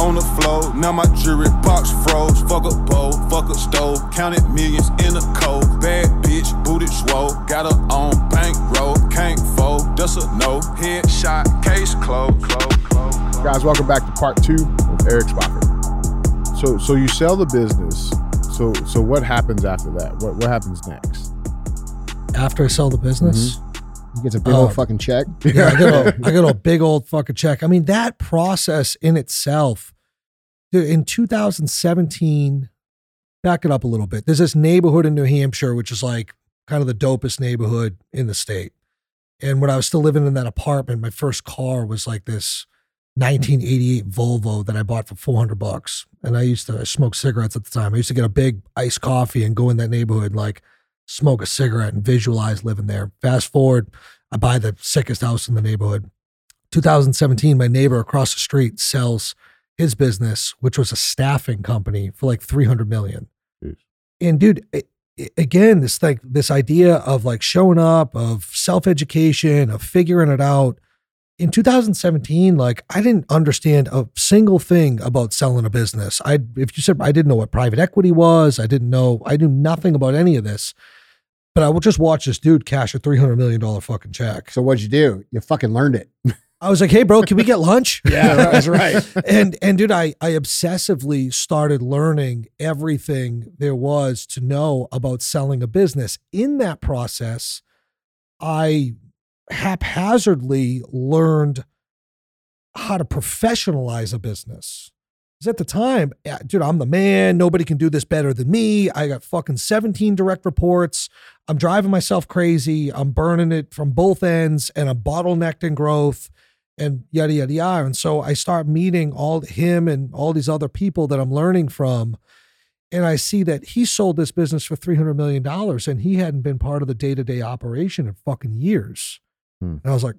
on the floor. Now my jewelry box froze. Fuck a bowl, fuck a stove. Counted millions in a cold. Bad bitch, booted swole. Got her on bankroll. Can't fold, that's a no. Headshot, case closed. Close, close, close. Guys, welcome back to part two of Eric Spofford. So, so you sell the business. So, so what happens after that? What what happens next? After I sell the business, mm-hmm. He gets a big Oh. old fucking check. yeah, I got, a, I got a big old fucking check. I mean, that process in itself, dude, in 2017, back it up a little bit. There's this neighborhood in New Hampshire, which is like kind of the dopest neighborhood in the state. And when I was still living in that apartment, my first car was like this 1988 Volvo that I bought for 400 bucks. And I used to smoke cigarettes at the time. I used to get a big iced coffee and go in that neighborhood, and, like smoke a cigarette and visualize living there. Fast forward, I buy the sickest house in the neighborhood. 2017, my neighbor across the street sells his business, which was a staffing company, for like 300 million. Jeez. And dude, a- a- again, this like this idea of like showing up, of self education, of figuring it out. In 2017, like I didn't understand a single thing about selling a business. I, if you said I didn't know what private equity was, I didn't know, I knew nothing about any of this. But I will just watch this dude cash a 300 million dollar fucking check. So what'd you do? You fucking learned it. I was like, "Hey, bro, can we get lunch?" Yeah, that's right. and and dude, I I obsessively started learning everything there was to know about selling a business. In that process, I haphazardly learned how to professionalize a business. Because at the time, eh, dude, I'm the man. Nobody can do this better than me. I got fucking 17 direct reports. I'm driving myself crazy. I'm burning it from both ends and I'm bottlenecked in growth and yada, yada, yada. And so I start meeting all him and all these other people that I'm learning from. And I see that he sold this business for $300 million and he hadn't been part of the day to day operation in fucking years. Hmm. And I was like,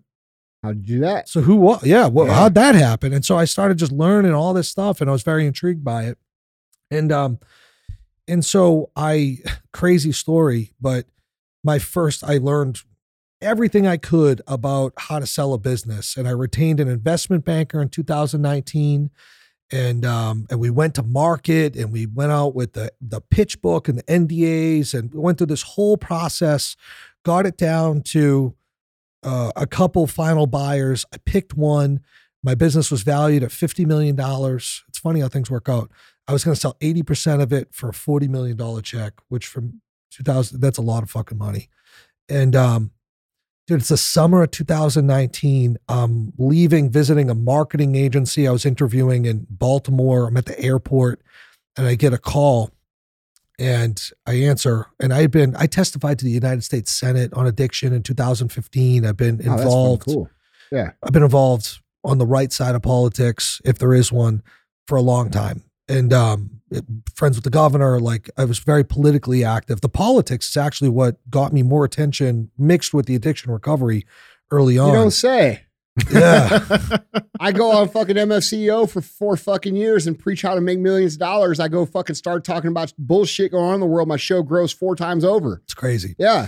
How'd you do that? so who was? Yeah, well, Yeah. how'd that happen? And so I started just learning all this stuff, and I was very intrigued by it. And um, and so I crazy story, but my first I learned everything I could about how to sell a business, and I retained an investment banker in 2019. And um, and we went to market, and we went out with the the pitch book and the NDAs, and we went through this whole process, got it down to uh, a couple final buyers. I picked one. My business was valued at $50 million. It's funny how things work out. I was going to sell 80% of it for a $40 million check, which from 2000, that's a lot of fucking money. And, um, dude, it's the summer of 2019. I'm leaving, visiting a marketing agency. I was interviewing in Baltimore. I'm at the airport and I get a call and I answer. And I had been, I testified to the United States Senate on addiction in 2015. I've been Oh, involved. cool. I've been involved on the right side of politics, if there is one, for a long mm. time. And um, friends with the governor, like I was very politically active. The politics is actually what got me more attention, mixed with the addiction recovery early on. You don't say. yeah, I go on fucking MFCEO for four fucking years and preach how to make millions of dollars. I go fucking start talking about bullshit going on in the world. My show grows four times over. it's crazy. Yeah.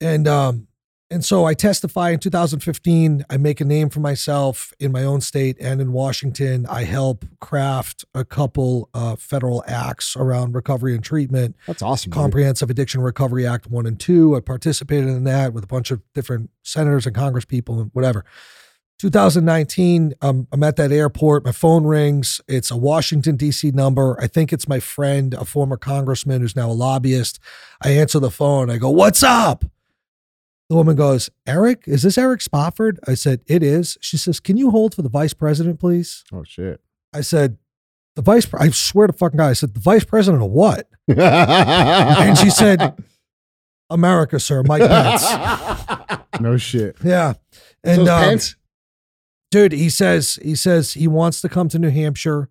And um, and so I testify in 2015. I make a name for myself in my own state and in Washington. I help craft a couple uh, federal acts around recovery and treatment. That's awesome. dude. Comprehensive Addiction Recovery Act 1 and 2. I participated in that with a bunch of different senators and Congress people and whatever. 2019, um, I'm at that airport. My phone rings. It's a Washington, D.C. number. I think it's my friend, a former congressman who's now a lobbyist. I answer the phone. I go, What's up? The woman goes, Eric, is this Eric Spofford? I said, It is. She says, Can you hold for the vice president, please? oh shit. I said, The vice, pre-, I swear to fucking God, I said, The vice president of what? And she said, America, sir, Mike Pence. No shit. Yeah. and And um, Pence? dude, he says he says he wants to come to New Hampshire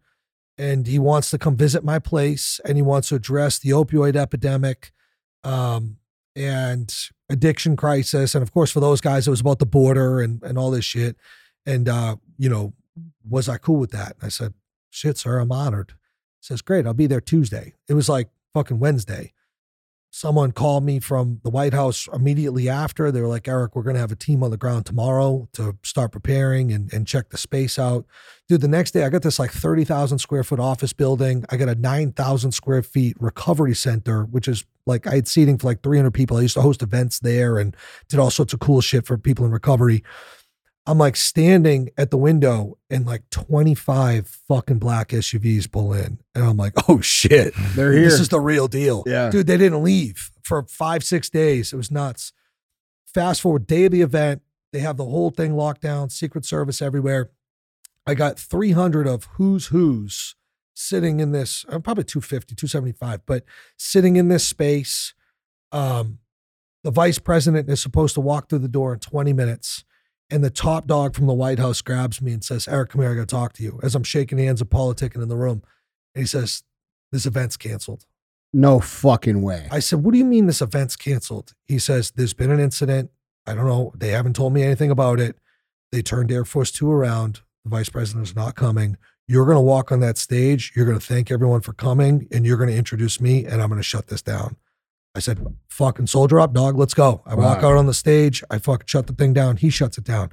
and he wants to come visit my place and he wants to address the opioid epidemic um and addiction crisis. And of course, for those guys, it was about the border and, and all this shit. And uh, you know, was I cool with that? And I said, Shit, sir, I'm honored. He says, Great, I'll be there Tuesday. It was like fucking Wednesday. Someone called me from the White House immediately after. They were like, Eric, we're going to have a team on the ground tomorrow to start preparing and, and check the space out. Dude, the next day I got this like 30,000 square foot office building. I got a 9,000 square feet recovery center, which is like I had seating for like 300 people. I used to host events there and did all sorts of cool shit for people in recovery. I'm like standing at the window and like 25 fucking black SUVs pull in. And I'm like, oh shit. They're here. This is the real deal. Yeah. Dude, they didn't leave for five, six days. It was nuts. Fast forward, day of the event, they have the whole thing locked down, Secret Service everywhere. I got 300 of who's who's sitting in this, uh, probably 250, 275, but sitting in this space. Um, the vice president is supposed to walk through the door in 20 minutes. And the top dog from the White House grabs me and says, Eric, come here, I got to talk to you. As I'm shaking hands and politicking in the room. And he says, This event's canceled. no fucking way. I said, What do you mean this event's canceled? He says, There's been an incident. I don't know. They haven't told me anything about it. They turned Air Force Two around. The vice president is not coming. You're going to walk on that stage. You're going to thank everyone for coming and you're going to introduce me and I'm going to shut this down. I said, fucking soldier up, dog. Let's go. I walk out on the stage. I fucking shut the thing down. He shuts it down.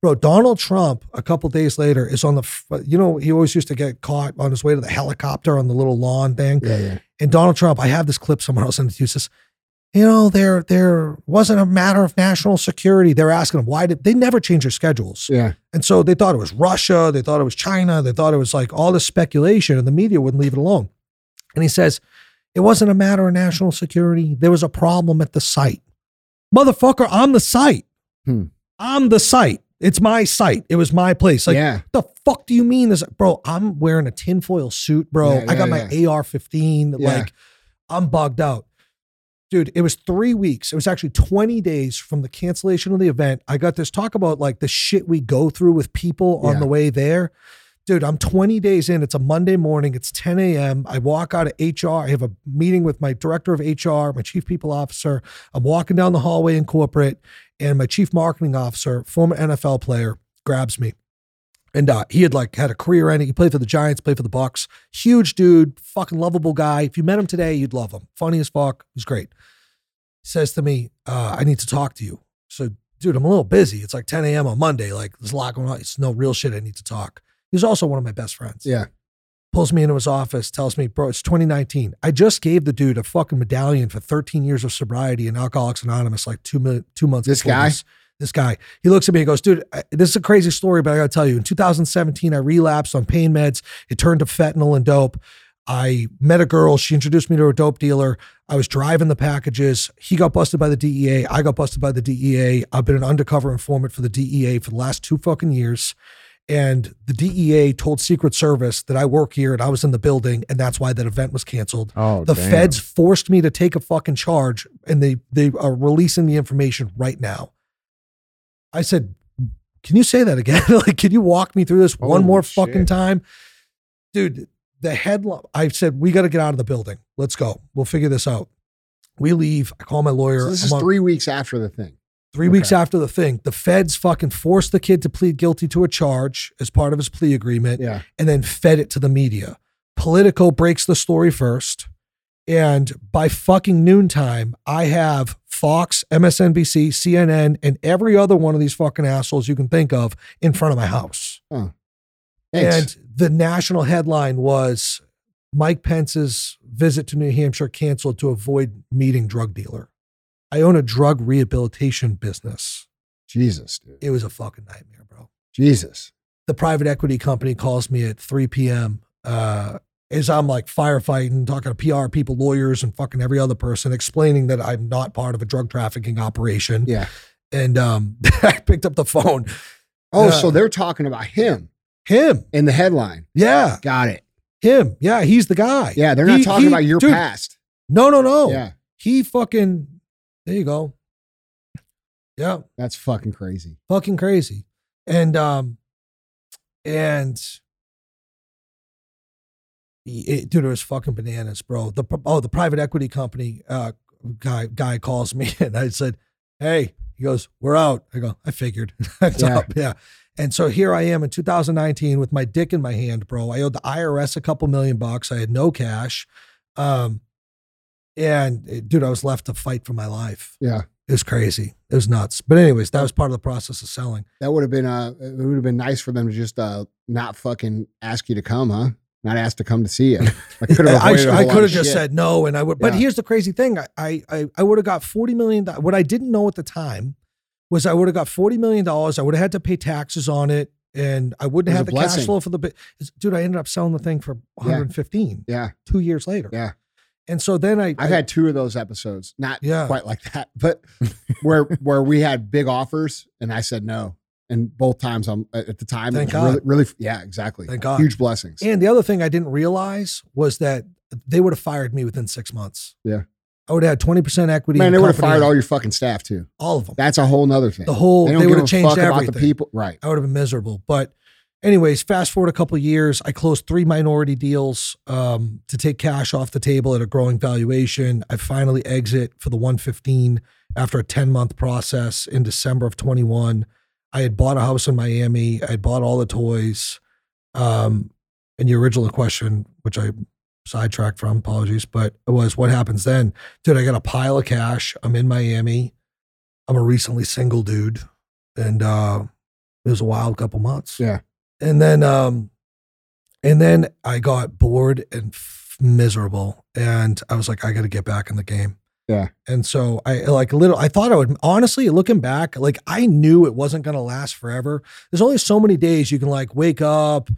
Bro, Donald Trump, a couple days later, is on the, you know, he always used to get caught on his way to the helicopter on the little lawn thing. yeah, yeah. And Donald Trump, I have this clip somewhere. It to you. Says, you know, there there wasn't a matter of national security. They're asking him why did they never change their schedules, Yeah. and so they thought it was Russia, they thought it was China, they thought it was like all this speculation, and the media wouldn't leave it alone. And he says, it wasn't a matter of national security. There was a problem at the site, motherfucker. I'm the site. Hmm. I'm the site. It's my site. It was my place. Like yeah. the fuck do you mean this bro i'm wearing a tinfoil suit bro Yeah, i got yeah, my ar-15 Yeah. like i'm bugged out dude it was three weeks it was actually 20 days from the cancellation of the event i got this talk about like the shit we go through with people on Yeah. the way there dude i'm 20 days in it's a monday morning it's 10 a.m i walk out of hr i have a meeting with my director of hr my chief people officer i'm walking down the hallway in corporate and my chief marketing officer former nfl player grabs me and uh, he had like had a career ending. He played for the Giants, played for the Bucks. Huge dude, fucking lovable guy. If you met him today, you'd love him. Funny as fuck. He's great. He says to me, uh, "I need to talk to you." So, dude, I'm a little busy. It's like 10 a.m. on Monday. Like there's a lot going on. It's no real shit. I need to talk. He's also one of my best friends. Yeah. Pulls me into his office, tells me, "Bro, it's 2019. I just gave the dude a fucking medallion for 13 years of sobriety in Alcoholics Anonymous, like two two months. This before guy? This, this guy. He looks at me and goes, dude, I- this is a crazy story, but I got to tell you, in 2017, I relapsed on pain meds. It turned to fentanyl and dope. I met a girl. She introduced me to a dope dealer. I was driving the packages. He got busted by the DEA. I got busted by the DEA. I've been an undercover informant for the DEA for the last two fucking years. And the DEA told Secret Service that I work here and I was in the building, and that's why that event was canceled. Oh, the damn. feds forced me to take a fucking charge, and they they are releasing the information right now. I said, "Can you say that again? like, can you walk me through this one more shit. fucking time, dude?" The headline. I said, "We got to get out of the building. Let's go. We'll figure this out." We leave. I call my lawyer. So this I'm is on- three weeks after the thing. Three weeks after the thing, the feds fucking forced the kid to plead guilty to a charge as part of his plea agreement Yeah. and then fed it to the media. Politico breaks the story first. And by fucking noontime, I have Fox, MSNBC, CNN, and every other one of these fucking assholes you can think of in front of my house. Thanks. And the national headline was Mike Pence's visit to New Hampshire canceled to avoid meeting drug dealer. I own a drug rehabilitation business. Jesus, dude. It was a fucking nightmare, bro. Jesus. The private equity company calls me at 3 p.m. Uh, as I'm like firefighting, talking to PR people, lawyers, and fucking every other person, explaining that I'm not part of a drug trafficking operation. Yeah. And um, I picked up the phone. Oh, Yeah. so they're talking about him Him. in the headline. Yeah. Got it. Him. Yeah. He's the guy. Yeah, they're not He- talking he- about your dude, past. No, no, no. Yeah, He fucking, there you go. Yeah. that's fucking crazy. fucking crazy. And um and it, dude, it was fucking bananas, bro. The oh, the private equity company uh guy guy calls me and I said, "Hey," he goes, "We're out." I go, "I figured." Yeah. up, yeah. And so here I am in 2019 with my dick in my hand, bro. I owed the IRS a couple million bucks. I had no cash. Um And eh, dude, I was left to fight for my life. Yeah. It was crazy. It was nuts. But anyways, that was part of the process of selling. That would have been uh it would have been nice for them to just uh not fucking ask you to come, huh? Not ask to come to see you. I could have I, I could have just shit. said no, and I would. But Yeah. here's the crazy thing: I I I, would have got forty million. What I didn't know at the time was I would have got forty million dollars. I would have had to pay taxes on it, and I wouldn't have the cash flow for the. Dude, I ended up selling the thing for one hundred fifteen Yeah. two years later. Yeah. And so then I, I've I- had two of those episodes. Not Yeah. quite like that, but where where we had big offers and I said no. And both times I'm at the time Thank God. really, really yeah, exactly. Thank God. Huge blessings. And the other thing I didn't realize was that they would have fired me within six months. Yeah. I would have had twenty percent equity. Man, they the would have fired all your fucking staff too. all of them. That's a whole nother thing. The whole they they, would have changed everything. about the people. Right. I would have been miserable. But, anyways, fast forward a couple years, I closed three minority deals um, to take cash off the table at a growing valuation. I finally exit for the 115 after a 10 month process in December of 21. I had bought a house in Miami. I had bought all the toys. Um, and your original question, which I sidetracked from, apologies, but it was what happens then? Dude, I got a pile of cash. I'm in Miami. I'm a recently single dude. And uh, it was a wild couple months. Yeah. And then, um, and then I got bored and f- miserable, and I was like, I got to get back in the game. Yeah. And so I like little. I thought I would honestly, looking back, like I knew it wasn't going to last forever. There's only so many days you can like wake up,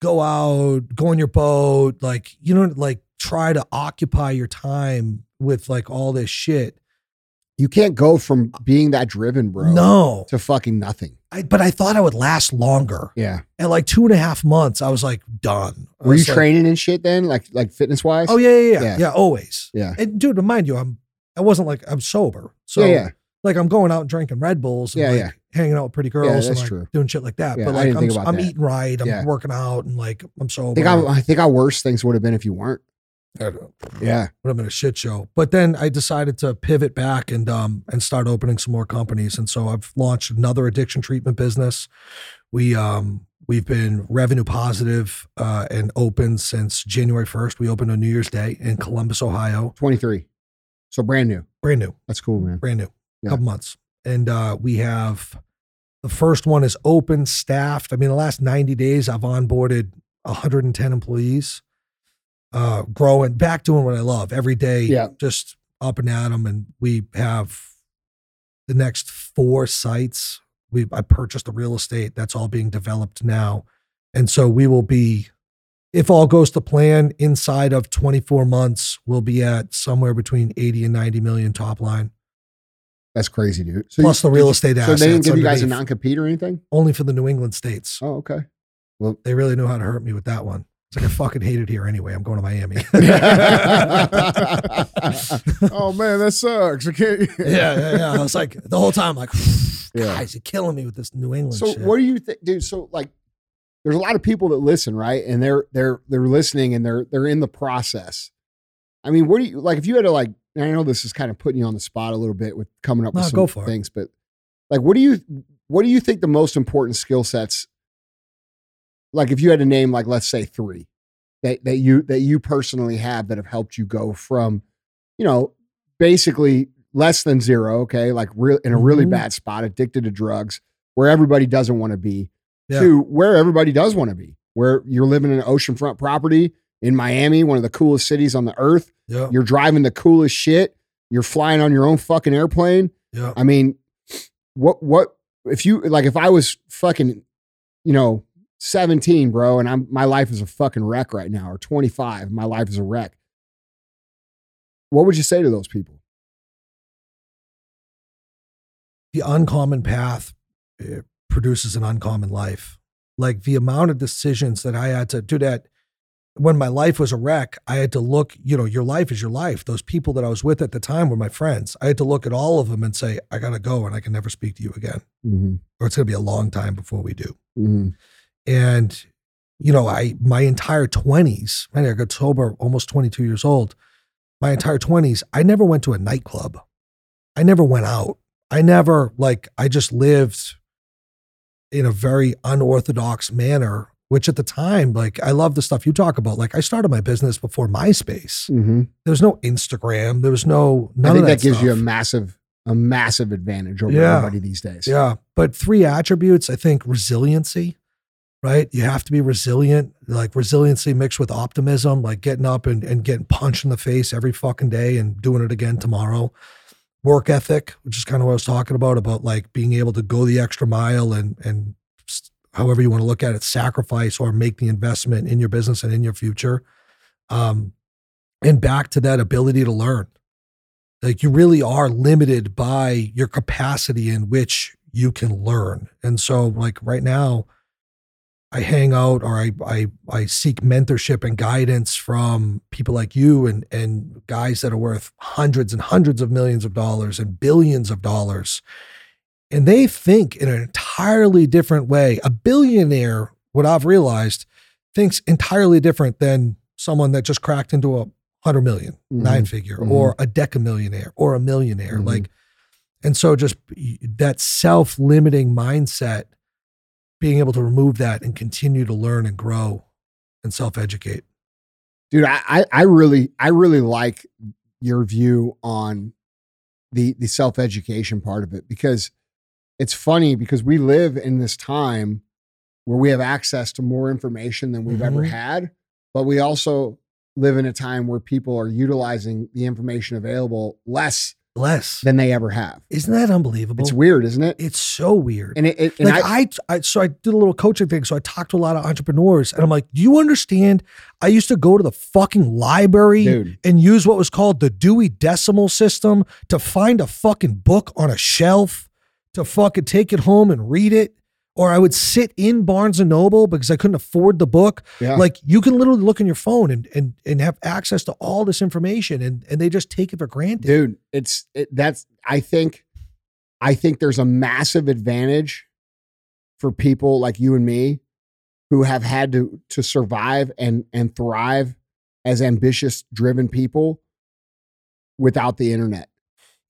go out, go on your boat, like you know, like try to occupy your time with like all this shit. You can't go from being that driven, bro, No, to fucking nothing. I, but I thought I would last longer. Yeah. At like two and a half months, I was like done. I Were you was like, training and shit then? Like like fitness wise? Oh yeah, yeah, yeah, Yeah. yeah, always. Yeah. And dude, mind you, I'm I wasn't like I'm sober, so yeah, yeah. like I'm going out and drinking Red Bulls, and Yeah, like yeah. hanging out with pretty girls, and that's like true. doing shit like that. Yeah, but I like didn't I'm, think about I'm that. eating right, I'm Yeah. working out, and like I'm sober. I think I, I think how worse things would have been if you weren't. Would Yeah. have been a shit show. But then I decided to pivot back and um and start opening some more companies, and so I've launched another addiction treatment business. We um we've been revenue positive uh, and open since January 1st. We opened on New Year's Day in Columbus, Ohio. 23. So brand new. Brand new. That's cool, man. brand new, Yeah. couple months. And uh, we have the first one is open, staffed. I mean, the last 90 days, I've onboarded 110 employees, uh, growing, back doing what I love every day, Yeah. just up and at them. And we have the next four sites. We I purchased the real estate that's all being developed now, and so we will be. If all goes to plan, inside of 24 months, we'll be at somewhere between 80 and 90 million top line. That's crazy, dude. So Plus the did real estate So they didn't assets give you guys a non compete or anything? Only for the New England states. Oh, okay. Well, they really knew how to hurt me with that one. It's like I fucking hate it here anyway. I'm going to Miami. oh man, that sucks. I can't. yeah, yeah, yeah. I was like the whole time, like, Yeah. guys, you're killing me with this New England So shit. what do you think, dude? So like, there's a lot of people that listen, right? And they're they're they're listening and they're they're in the process. I mean, what do you like? If you had to like, I know this is kind of putting you on the spot a little bit with coming up with some go for it. things, but like, what do you what do you think the most important skill sets? Like, if you had to name, like, let's say three that that you that you personally have that have helped you go from, you know, basically less than zero, okay, like real in a really Mhm. bad spot, addicted to drugs, where everybody doesn't want to be, Yeah. to where everybody does want to be, where you're living in an oceanfront property in Miami, one of the coolest cities on the earth. yeah, You're driving the coolest shit. You're flying on your own fucking airplane. yeah. I mean, what what if you like if I was fucking, you know, 17, bro, and I'm my life is a fucking wreck right now, or 25, my life is a wreck. What would you say to those people? the uncommon path eh, produces an uncommon life. Like the amount of decisions that I had to do that when my life was a wreck, I had to look, you know, your life is your life. Those people that I was with at the time were my friends. I had to look at all of them and say, I got to go and I can never speak to you again. Mm-hmm. Or it's going to be a long time before we do. Mm-hmm. And, you know, I, my entire 20s, man, I got sober almost 22 years old. My entire 20s, I never went to a nightclub. I never went out. I never, like, I just lived in a very unorthodox manner which at the time, like I love the stuff you talk about. Like I started my business before MySpace. Mhm. There was no Instagram. There was no I none think of that, that, gives you a massive, a massive advantage over Yeah. everybody these days. Yeah. But three attributes, I think resiliency, right? You have to be resilient, like resiliency mixed with optimism, like getting up and, and getting punched in the face every fucking day and doing it again tomorrow. Work ethic, which is kind of what I was talking about, about like being able to go the extra mile and, and however you want to look at it, sacrifice or make the investment in your business and in your future. Um, and back to that ability to learn. Like you really are limited by your capacity in which you can learn. And so like right now, I hang out or I I I seek mentorship and guidance from people like you and and guys that are worth hundreds and hundreds of millions of dollars and billions of dollars. And they think in an entirely different way. A billionaire, what I've realized, thinks entirely different than someone that just cracked into a hundred million, Mhm. nine figure, Mhm. or a decamillionaire or a millionaire. Mhm. Like, and so just that self limiting mindset, being able to remove that and continue to learn and grow and self educate. dude I, I i really i really like your view on the the self-education part of it because it's funny because we live in this time where we have access to more information than we've ever Mhm. had but we also live in a time where people are utilizing the information available less Less. than they ever have Isn't that unbelievable? it's weird isn't it It's so weird. and it, it and like I, I, I, so I did a little coaching thing. So I talked to a lot of entrepreneurs, and I'm like, "Do you understand? I used to go to the fucking library dude and use what was called the Dewey Decimal System to find a fucking book on a shelf to fucking take it home and read it. Or I would sit in Barnes and Noble because I couldn't afford the book. yeah Like you can literally look on your phone and and and have access to all this information, and and they just take it for granted. dude it's it, that's i think i think there's a massive advantage for people like you and me who have had to to survive and and thrive as ambitious driven people without the internet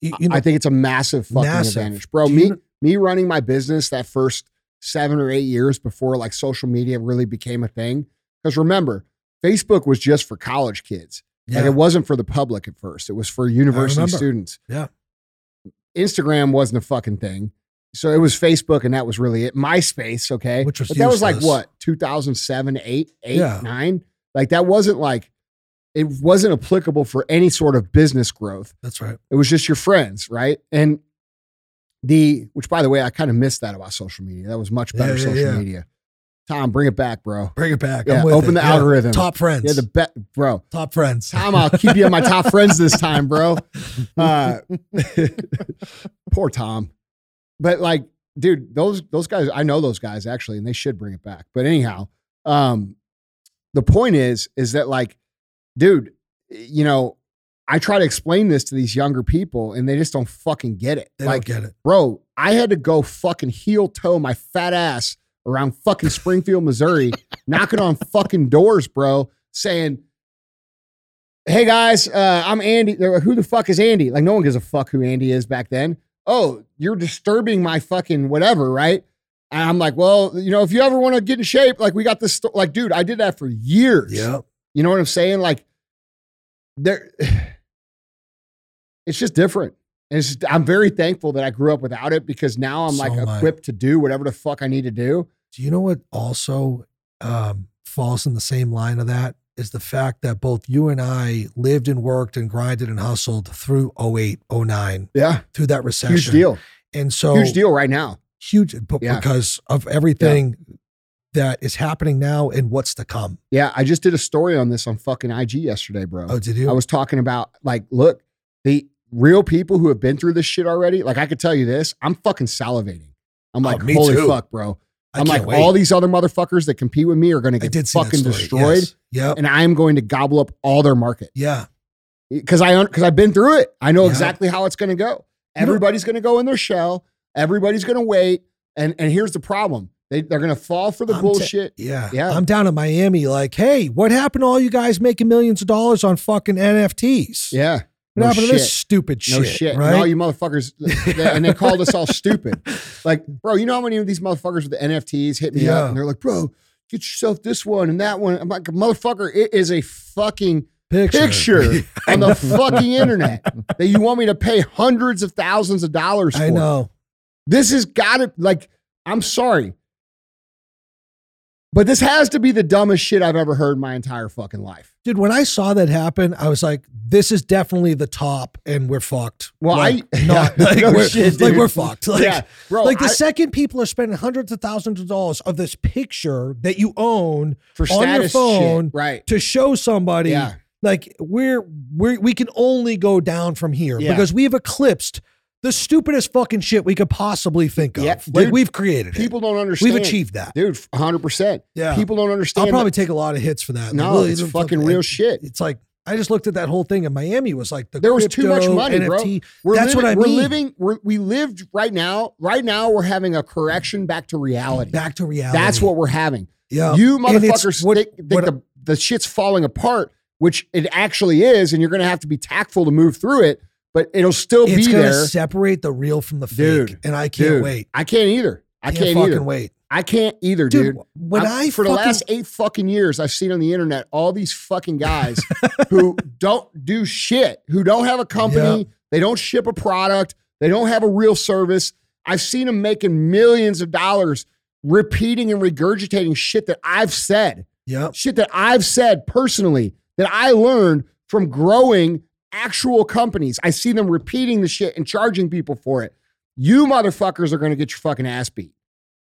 You- you know, i think it's a massive fucking Massive. advantage bro me me running my business that first seven or eight years before like social media really became a thing because remember facebook was just for college kids like it wasn't for the public at first. It was for university students. Yeah. Instagram wasn't a fucking thing. So it was Facebook and that was really it. MySpace, okay. Which was but that was like what, 2007, 8, 8, Yeah. 9? Like that wasn't like it wasn't applicable for any sort of business growth. that's right. It was just your friends, right? And the which by the way, I kind of missed that about social media. That was much better Yeah, yeah, social yeah. media. Tom, bring it back, bro. Bring it back. Yeah, I'm with open it. the algorithm. Top friends. Yeah, the bet, bro. top friends. Tom, I'll keep you on my top friends this time, bro. Uh, poor Tom. But like, dude, those those guys, I know those guys actually, and they should bring it back. But anyhow, um, the point is, is that like, dude, you know, I try to explain this to these younger people, and they just don't fucking get it. They like, don't get it. bro, I had to go fucking heel toe my fat ass around fucking Springfield, Missouri, knocking on fucking doors, bro, saying, Hey guys, uh, I'm Andy. They're like, Who the fuck is Andy? Like, no one gives a fuck who Andy is back then. Oh, you're disturbing my fucking whatever, right? And I'm like, well, you know, if you ever want to get in shape, like we got this, sto-. like, dude, I did that for years. Yeah. You know what I'm saying? Like, there, it's just different. And it's just, I'm very thankful that I grew up without it because now I'm like So I. equipped to do whatever the fuck I need to do. Do you know what also um, falls in the same line of that? Is the fact that both you and I lived and worked and grinded and hustled through 08, 09, Yeah, through that recession. huge deal. And so huge deal right now. huge Yeah. because of everything that is happening now and what's to come. Yeah, I just did a story on this on fucking IG yesterday, bro. Oh, did you? I was talking about like, look, the real people who have been through this shit already. Like, I could tell you this, I'm fucking salivating. I'm Oh, like, me holy too. fuck, bro. I'm like, wait. all these other motherfuckers that compete with me are going to get fucking destroyed, Yes. Yep. and I am going to gobble up all their market Yeah. because I because I've been through it. I know exactly how it's going to go. Everybody's going to go in their shell. Everybody's going to wait, and and here's the problem: they they're going to fall for the I'm bullshit. Yeah. Yeah. I'm down in Miami like, hey, what happened to all you guys making millions of dollars on fucking NFTs? yeah, No to shit. this stupid shit? No shit. Right? And all you motherfuckers, and they called us all stupid. Like, bro, you know how many of these motherfuckers with the NFTs hit me Yeah. up and they're like, bro, get yourself this one and that one. I'm like, motherfucker, it is a fucking Picture. picture on the fucking internet that you want me to pay hundreds of thousands of dollars for. I know. This has got to like. I'm sorry, but this has to be the dumbest shit I've ever heard in my entire fucking life. Dude, when I saw that happen, I was like, this is definitely the top and we're fucked. Well, like, I not Yeah, like, no we're, shit, like we're fucked. Like, yeah, bro. like the I- second people are spending hundreds of thousands of dollars of this picture that you own for on your phone, shit, right? to show somebody Yeah, like we're we're we can only go down from here Yeah. because we have eclipsed the stupidest fucking shit we could possibly think of. Yeah, like we've created people it. don't understand. We've achieved that. dude. 100. percent Yeah. People don't understand. I'll probably that- take a lot of hits for that. no, Really, it's fucking real shit. It's like I just looked at that whole thing in Miami was like the There was too much money, bro. We're That's living, what I We're mean. living. We're, we lived right now. Right now, we're having a correction back to reality. Back to reality. That's what we're having. Yeah. You motherfuckers what- think, think what- the, the shit's falling apart, which it actually is, and you're going to have to be tactful to move through it, but it'll still be there. it's be gonna there. separate the real from the fake, Dude, and I can't Dude, wait. I can't either. I can't, can't, fucking either. wait, I can't either, dude. dude. when I'm- I for the last eight fucking years, I've seen on the internet all these fucking guys who don't do shit, who don't have a company, Yeah. they don't ship a product, they don't have a real service. I've seen them making millions of dollars repeating and regurgitating shit that I've said, Yeah, shit that I've said personally that I learned from growing actual companies. I see them repeating the shit and charging people for it. You motherfuckers are going to get your fucking ass beat.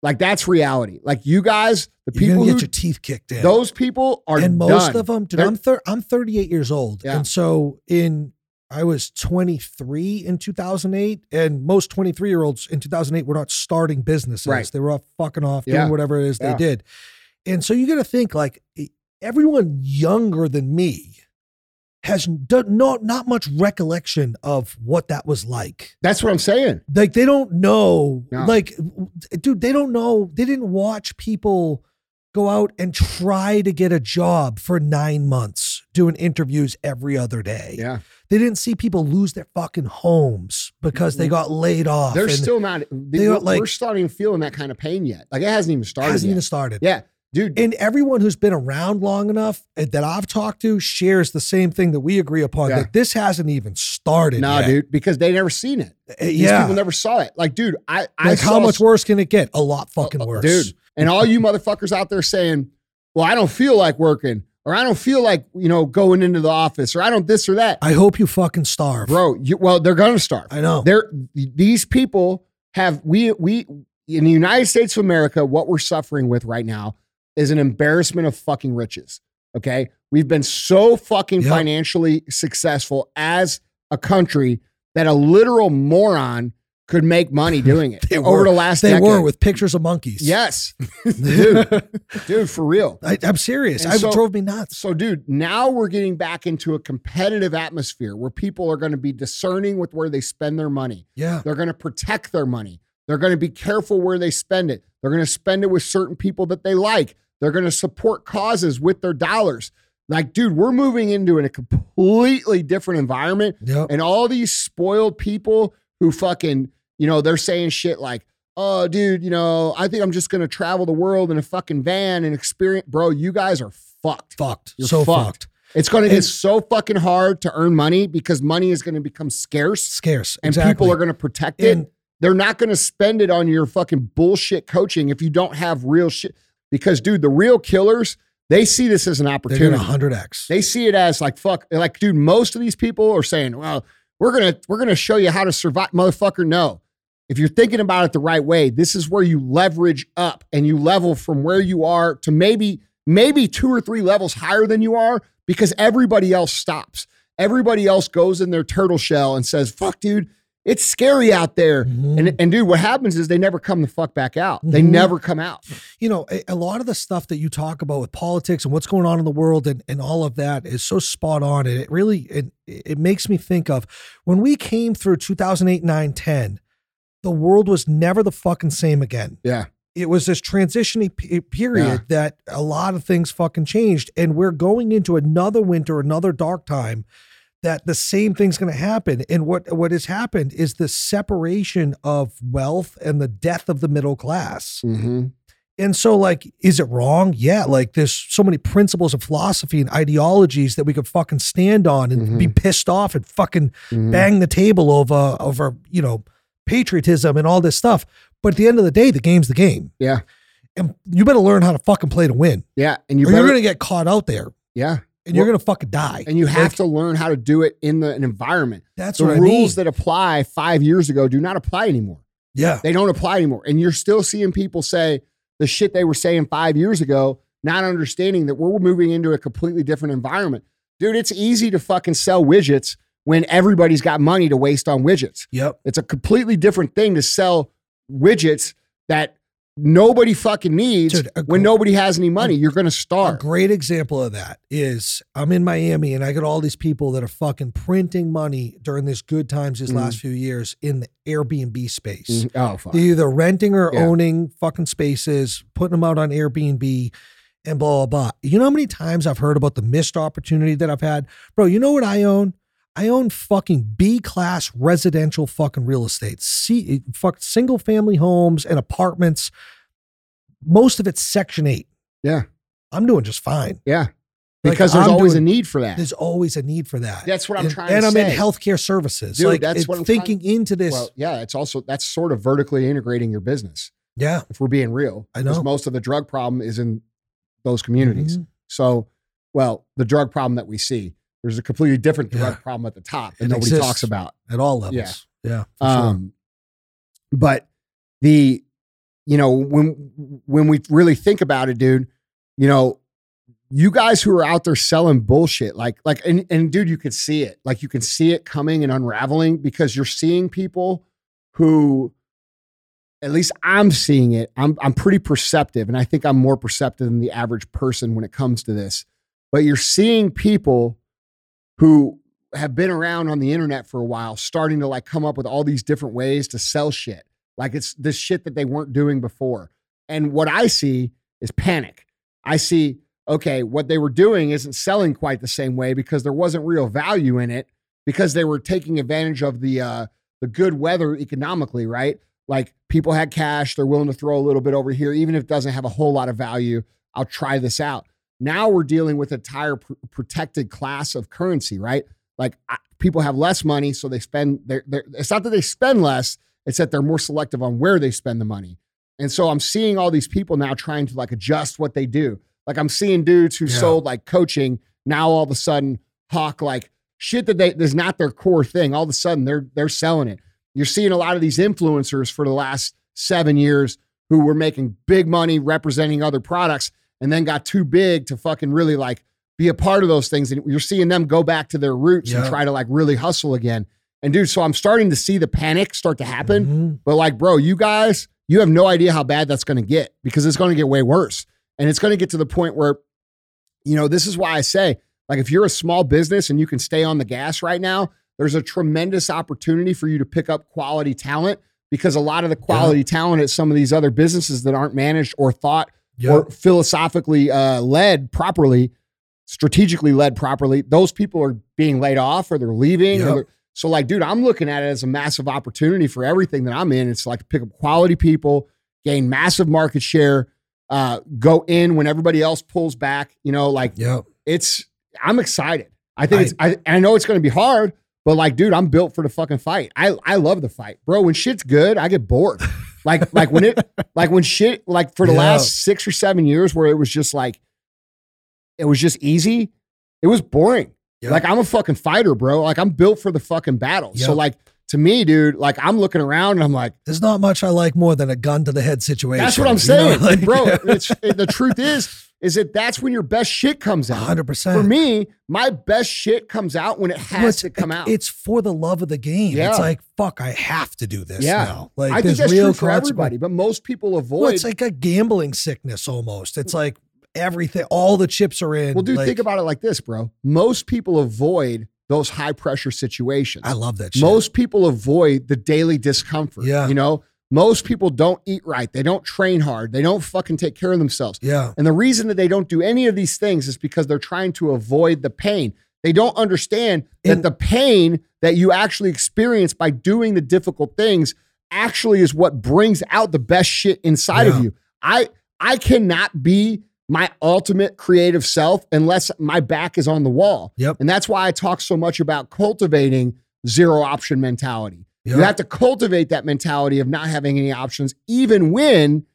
Like that's reality. Like you guys, the You're people who get your teeth kicked in. those people are and most done. of them, dude. They're- I'm thir- I'm 38 years old, Yeah. and so in I was 23 in 2008, and most 23 year olds in 2008 were not starting businesses. Right. They were off fucking off Yeah. doing whatever it is Yeah. they did, and so you got to think like everyone younger than me has d- not not much recollection of what that was like. That's what I'm saying. Like they don't know, No. like, dude, they don't know. They didn't watch people go out and try to get a job for nine months, doing interviews every other day. Yeah. They didn't see people lose their fucking homes because they mm-hmm. got laid off. They're still not they we're, like- we're starting feeling that kind of pain yet. Like it hasn't even started hasn't yet. even started. yeah. Dude, And everyone who's been around long enough uh, that I've talked to shares the same thing that we agree upon Yeah. that this hasn't even started. nah, yet. dude, because they never seen it. Uh, These Yeah. people never saw it. Like, dude, I, I like how much worse can it get? A lot fucking Uh, uh, worse. Dude, and all you motherfuckers out there saying, well, I don't feel like working, or I don't feel like, you know, going into the office, or I don't this or that. I hope you fucking starve. Bro, you, well, they're gonna starve. I know. They're these people have we we in the United States of America, what we're suffering with right now is an embarrassment of fucking riches. Okay. We've been so fucking Yep. financially successful as a country that a literal moron could make money doing it over were. the last They decade. were with pictures of monkeys. Yes. dude, dude, for real. I, I'm serious. And It so- drove me nuts. So, dude, now we're getting back into a competitive atmosphere where people are going to be discerning with where they spend their money. Yeah. They're going to protect their money. They're going to be careful where they spend it. They're going to spend it with certain people that they like. They're going to support causes with their dollars. Like, dude, we're moving into a completely different environment. Yep. And all these spoiled people who fucking, you know, they're saying shit like, oh, dude, you know, I think I'm just going to travel the world in a fucking van and experience. Bro, you guys are fucked. Fucked. You're so fucked. fucked. It's going to get so fucking hard to earn money because money is going to become scarce Scarce. and exactly. people are going to protect it. And They're not going to spend it on your fucking bullshit coaching if you don't have real shit. Because, dude, the real killers, they see this as an opportunity. gonna hundred x. They see it as like fuck. Like, dude, most of these people are saying, "Well, we're gonna we're gonna show you how to survive." Motherfucker, no. If you're thinking about it the right way, this is where you leverage up and you level from where you are to maybe maybe two or three levels higher than you are because everybody else stops. Everybody else goes in their turtle shell and says, "Fuck, dude." It's scary out there. Mhm. And, and dude, what happens is they never come the fuck back out. They Mhm. never come out. you know, a, a lot of the stuff that you talk about with politics and what's going on in the world and, and all of that is so spot on. And it really it, it makes me think of when we came through 2008, 9, 10, the world was never the fucking same again. Yeah. It was this transitioning pe- period Yeah. that a lot of things fucking changed. And we're going into another winter, another dark time that the same thing's going to happen. And what what has happened is the separation of wealth and the death of the middle class Mm-hmm. And so, like, is it wrong? Yeah. Like, there's so many principles of philosophy and ideologies that we could fucking stand on and be pissed off and fucking Mhm. bang the table over over you know patriotism and all this stuff. But at the end of the day, the game's the game, Yeah. and you better learn how to fucking play to win, Yeah. And you better, you're gonna get caught out there, yeah. And you're gonna fucking die. And you have Like, to learn how to do it in the, an environment. That's the what rules I mean. that apply five years ago do not apply anymore. yeah, They don't apply anymore. And you're still seeing people say the shit they were saying five years ago, not understanding that we're moving into a completely different environment. Dude, it's easy to fucking sell widgets when everybody's got money to waste on widgets. yep. It's a completely different thing to sell widgets that nobody fucking needs Dude, when nobody has any money. You're going to A starve. great example of that is I'm in Miami and I got all these people that are fucking printing money during this good times these Mhm. last few years in the Airbnb space. Mhm. Oh, fuck. They're either renting or Yeah. owning fucking spaces, putting them out on Airbnb, and blah, blah, blah. You know how many times I've heard about the missed opportunity that I've had? Bro, you know what I own? I own fucking B class residential fucking real estate. See, fuck single family homes and apartments. Most of it's Section 8. Yeah. I'm doing just fine. Yeah. Like, Because there's I'm always doing- a need for that. There's always a need for that. That's what I'm and, trying and to I'm say. And I'm in healthcare services. Dude, like that's what I'm thinking into this. Well, yeah, it's also that's sort of vertically integrating your business. yeah. If we're being real, I know. most of the drug problem is in those communities. Mhm. So, well, the drug problem that we see, there's a completely different drug Yeah. problem at the top that It nobody talks about. At all levels. Yeah. Yeah. for sure. Um, but the, you know, when when we really think about it, dude, you know, you guys who are out there selling bullshit, like like, and and dude, you could see it, like you can see it coming and unraveling because you're seeing people who, at least I'm seeing it. I'm I'm pretty perceptive, and I think I'm more perceptive than the average person when it comes to this. But you're seeing people who have been around on the internet for a while, starting to like come up with all these different ways to sell shit. Like it's this shit that they weren't doing before. And what I see is panic. I see, okay, what they were doing isn't selling quite the same way because there wasn't real value in it because they were taking advantage of the uh the good weather economically, right? Like people had cash, they're willing to throw a little bit over here, even if it doesn't have a whole lot of value. I'll try this out. Now we're dealing with a entire pr- protected class of currency, right? Like I, people have less money, so they spend. They're, they're, it's not that they spend less; it's that they're more selective on where they spend the money. And so I'm seeing all these people now trying to like adjust what they do. Like I'm seeing dudes who Yeah. sold like coaching now all of a sudden hawk like shit that they is not their core thing. All of a sudden they're they're selling it. You're seeing a lot of these influencers for the last seven years who were making big money representing other products and then got too big to fucking really like be a part of those things. And you're seeing them go back to their roots and try to like really hustle again. And dude, so I'm starting to see the panic start to happen. Mhm. But like, bro, you guys, you have no idea how bad that's going to get because it's going to get way worse. And it's going to get to the point where, you know, this is why I say, like, if you're a small business and you can stay on the gas right now, there's a tremendous opportunity for you to pick up quality talent because a lot of the quality talent at some of these other businesses that aren't managed or thought Yep. or philosophically uh, led properly, strategically led properly, those people are being laid off or they're leaving. or they're- so, like, dude, I'm looking at it as a massive opportunity for everything that I'm in. It's like pick up quality people, gain massive market share, uh, go in when everybody else pulls back. You know, like Yep. it's. I'm excited. I think I- it's. I, I know it's going to be hard, but like, dude, I'm built for the fucking fight. I I love the fight, bro. When shit's good, I get bored. Like like when it like when shit like for the Yeah. last six or seven years where it was just like it was just easy. It was boring. Yep. Like I'm a fucking fighter, bro. Like I'm built for the fucking battle. So like to me, dude, like I'm looking around and I'm like, There's not much I like more than a gun to the head situation. that's what I'm you know, saying, like- bro. It's it, the truth is, is that that's when your best shit comes out. 100%. For me, my best shit comes out when it Well, has it's- to come out. It's for the love of the game. Yeah. It's like, fuck, I have to do this Yeah. now. Like, I think there's that's real true for everybody, but most people avoid. Well, it's like a gambling sickness almost. It's like everything, all the chips are in. well, dude, like, think about it like this, bro. Most people avoid those high pressure situations. I love that shit. Most people avoid the daily discomfort. Yeah. You know, most people don't eat right. They don't train hard. They don't fucking take care of themselves. yeah. And the reason that they don't do any of these things is because they're trying to avoid the pain. They don't understand that And- the pain that you actually experience by doing the difficult things actually is what brings out the best shit inside Yeah. of you. I I cannot be my ultimate creative self unless my back is on the wall. Yep. And that's why I talk so much about cultivating zero option mentality. Yep. You have to cultivate that mentality of not having any options, even when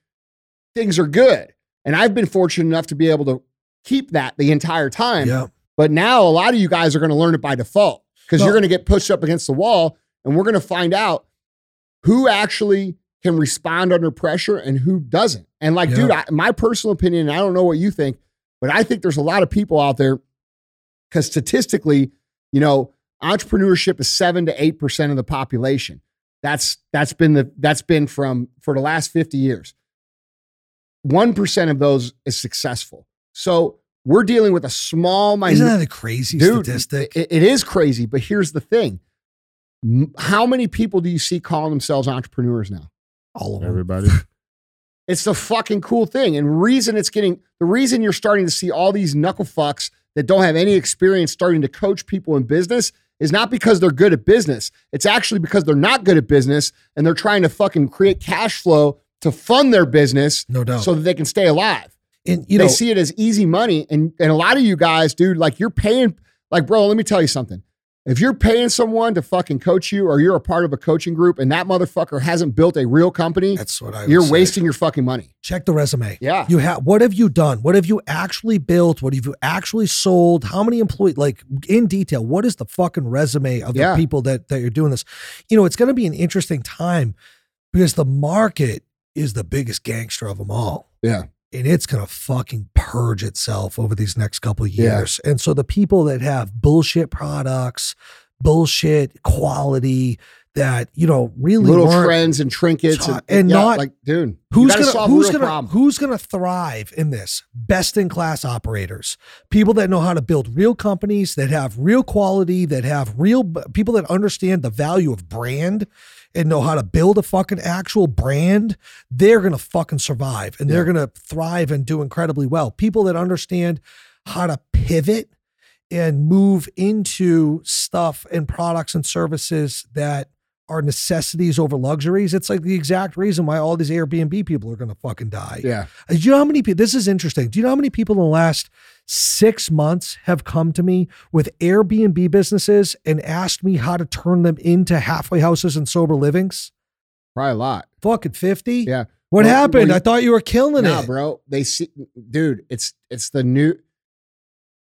things are good. And I've been fortunate enough to be able to keep that the entire time. Yeah. But now a lot of you guys are going to learn it by default because you're going to get pushed up against the wall and we're going to find out who actually can respond under pressure and who doesn't. And like, Yeah. dude, I, my personal opinion, I don't know what you think, but I think there's a lot of people out there because statistically, you know, entrepreneurship is seven to eight percent of the population. That's that's been the that's been from for the last 50 years. One percent of those is successful. So we're dealing with a small minority. Isn't that a crazy Dude, statistic? It, it is crazy, but here's the thing. How many people do you see calling themselves entrepreneurs now? All of them. Everybody. It's the fucking cool thing. And reason it's getting the reason you're starting to see all these knuckle fucks that don't have any experience starting to coach people in business is not because they're good at business. It's actually because they're not good at business and they're trying to fucking create cash flow to fund their business No doubt. so that they can stay alive. and you they know, see it as easy money. And and a lot of you guys, dude, like you're paying, like, bro, let me tell you something. If you're paying someone to fucking coach you or you're a part of a coaching group and that motherfucker hasn't built a real company, that's what I you're say. wasting your fucking money. Check the resume. Yeah. You have what have you done? What have you actually built? What have you actually sold? How many employees? Like in detail, what is the fucking resume of the Yeah. people that that you're doing this? You know, it's going to be an interesting time because the market is the biggest gangster of them all. Yeah. And it's going to fucking purge itself over these next couple of Yeah. years. And so the people that have bullshit products, bullshit quality that, you know, really Little trends and trinkets and, And yeah, not- like, dude, you gonna who's gonna problem. who's gonna thrive in this? Best in class operators, people that know how to build real companies, that have real quality, that have real people that understand the value of brand and know how to build a fucking actual brand. They're gonna fucking survive and they're gonna thrive and do incredibly well. People that understand how to pivot and move into stuff and products and services that are necessities over luxuries. It's like the exact reason why all these Airbnb people are going to fucking die. yeah. Uh, Do you know how many people? This is interesting. Do you know how many people in the last six months have come to me with Airbnb businesses and asked me how to turn them into halfway houses and sober livings? Probably a lot. Fucking 50? Yeah. What Well, happened? well, you- I thought you were killing Nah, it. bro. They see, dude. It's it's the new,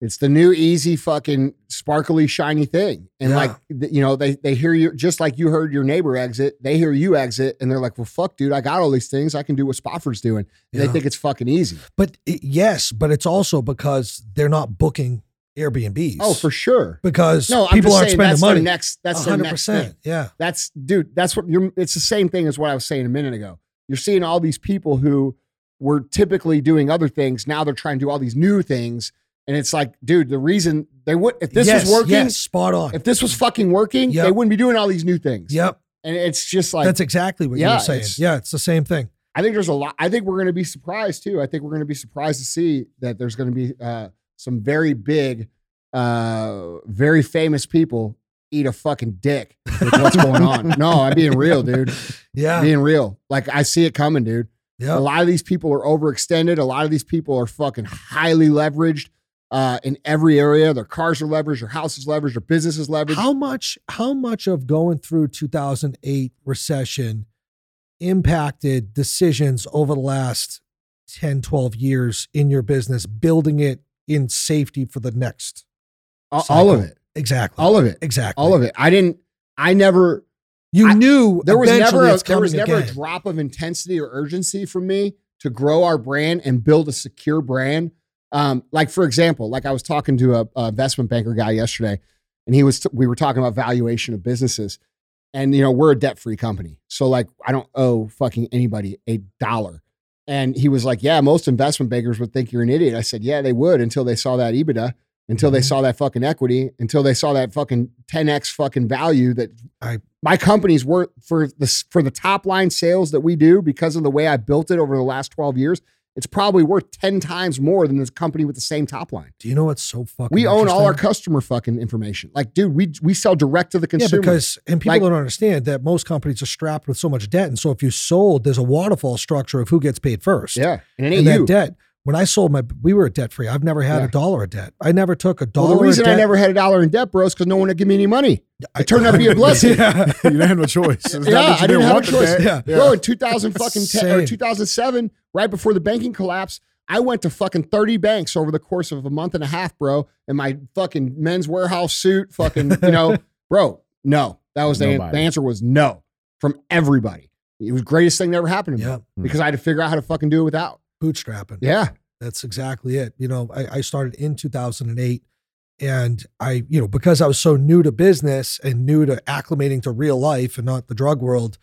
it's the new easy fucking sparkly shiny thing. And Yeah. like you know, they they hear you just like you heard your neighbor exit. They hear you exit, and they're like, "Well, fuck, dude. I got all these things. I can do what Spofford's doing." And Yeah. They think it's fucking easy. But it- yes, but it's also because they're not booking Airbnbs. Oh, for sure. because No, I'm people aren't saying spending money. next. That's their hundred next thing. percent. Yeah. That's dude. That's what you're. It's the same thing as what I was saying a minute ago. You're seeing all these people who were typically doing other things. Now they're trying to do all these new things, and it's like, dude, the reason they would if this yes, was working, yes, spot on. if this was fucking working, Yep. they wouldn't be doing all these new things. yep, And it's just like that's exactly what you yeah, were saying. it's- Yeah, it's the same thing. I think there's a lot. I think we're going to be surprised too. I think we're going to be surprised to see that there's going to be uh, some very big, uh, very famous people eat a fucking dick with what's going on. No, I'm being real, dude. Yeah, being real. Like I see it coming, dude. Yeah. A lot of these people are overextended. A lot of these people are fucking highly leveraged uh, in every area. Their cars are leveraged, their houses is leveraged, their businesses leveraged. How much? How much of going through 2008 recession impacted decisions over the last 10, 12 years in your business, building it in safety for the next? all, all of it. Exactly. All of it. exactly. All of it. I didn't. I never. You I- knew There was never. A, there was never a drop of intensity or urgency from me to grow our brand and build a secure brand. Um, like for example, like I was talking to a, a investment banker guy yesterday, and he was. we were talking about valuation of businesses, and you know we're a debt free company, so like I don't owe fucking anybody a dollar. And he was like, "Yeah, most investment bankers would think you're an idiot." I said, "Yeah, they would until they saw that EBITDA, until they Mhm. saw that fucking equity, until they saw that fucking 10x fucking value that I- my company's worth for the for the top line sales that we do because of the way I built it over the last 12 years. It's probably worth 10 times more than this company with the same top line. Do you know what's so fucking? We own all our customer fucking information. Like, dude, we we sell direct to the Yeah, consumer. because and people Like- don't understand that most companies are strapped with so much debt, and so if you sold, there's a waterfall structure of who gets paid first. yeah, and and that you. debt. When I sold my, we were debt free. I've never had Yeah. a dollar of debt. I never took a dollar. Well, the reason I never had a dollar in debt, bro, is because no one would give me any money. It turned out to be a blessing. yeah. you didn't have no choice. Yeah, I didn't have a choice. Yeah. Bro, in 2000 fucking 10, or 2007, right before the banking collapse, I went to fucking 30 banks over the course of a month and a half, bro, in my fucking Men's Wearhouse suit, fucking, you know, bro, no. That was the, Nobody. the answer was no from everybody. It was the greatest thing that ever happened to me Yeah. Hmm. because I had to figure out how to fucking do it without. Bootstrapping. Yeah. That's exactly it. You know, I, I started in 2008 and I, you know, because I was so new to business and new to acclimating to real life and not the drug world,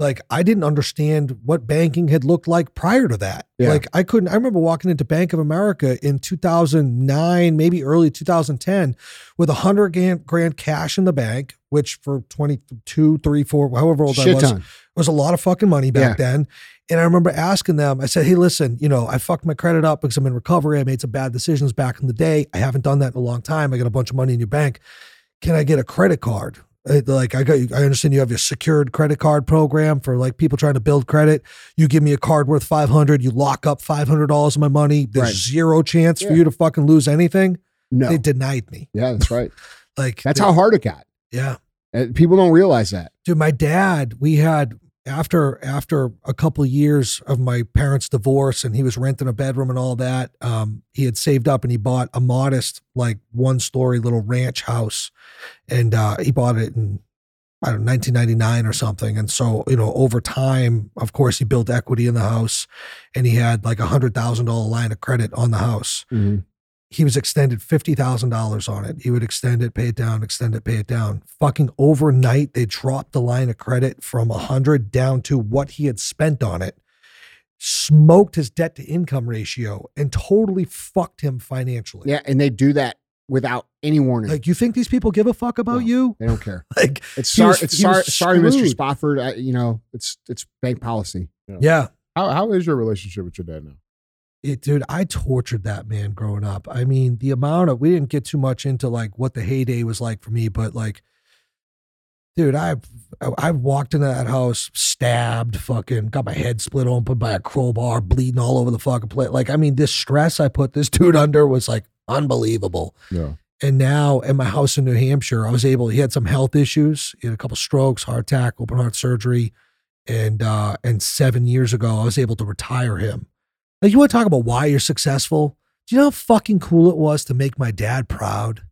like I didn't understand what banking had looked like prior to that. Yeah. Like I couldn't, I remember walking into Bank of America in 2009, maybe early 2010 with a hundred grand, grand cash in the bank, which for 22, three, four, however old I was, ton. was a lot of fucking money back then. And I remember asking them, I said, Hey, listen, you know, I fucked my credit up because I'm in recovery. I made some bad decisions back in the day. I haven't done that in a long time. I got a bunch of money in your bank. Can I get a credit card? Uh, Like I got, I understand you have your secured credit card program for like people trying to build credit. You give me a card worth five hundred, you lock up five hundred dollars of my money. There's Right. zero chance for you to fucking lose anything. No. They denied me. yeah, that's right. Like That's how hard it got. yeah. Uh, People don't realize that. dude my dad we had after after a couple years of my parents divorce and he was renting a bedroom and all that um he had saved up and he bought a modest like one story little ranch house. And uh he bought it in I don't know, 1999 or something. And so, you know, over time, of course, he built equity in the house and he had like a hundred thousand dollar line of credit on the house he was extended fifty thousand dollars on it. He would extend it, pay it down, extend it, pay it down. Fucking overnight, they dropped the line of credit from a hundred down to what he had spent on it. Smoked his debt to income ratio and totally fucked him financially. Yeah, and they do that without any warning. Like you think these people give a fuck about No. you? they don't care. Like It's He sorry. was- it's he sorry. Sorry, Mr. Spofford. I, you know, it's it's bank policy. yeah. How, how is your relationship with your dad now? It, dude, I tortured that man growing up. I mean, the amount of we didn't get too much into like what the heyday was like for me, but like, dude, I've I've walked into that house, stabbed, fucking got my head split open by a crowbar, bleeding all over the fucking place. Like, I mean, this stress I put this dude under was like unbelievable. Yeah. And now in my house in New Hampshire, I was able, he had some health issues. He had a couple strokes, heart attack, open heart surgery. And uh and seven years ago, I was able to retire him. Like you want to talk about why you're successful? Do you know how fucking cool it was to make my dad proud?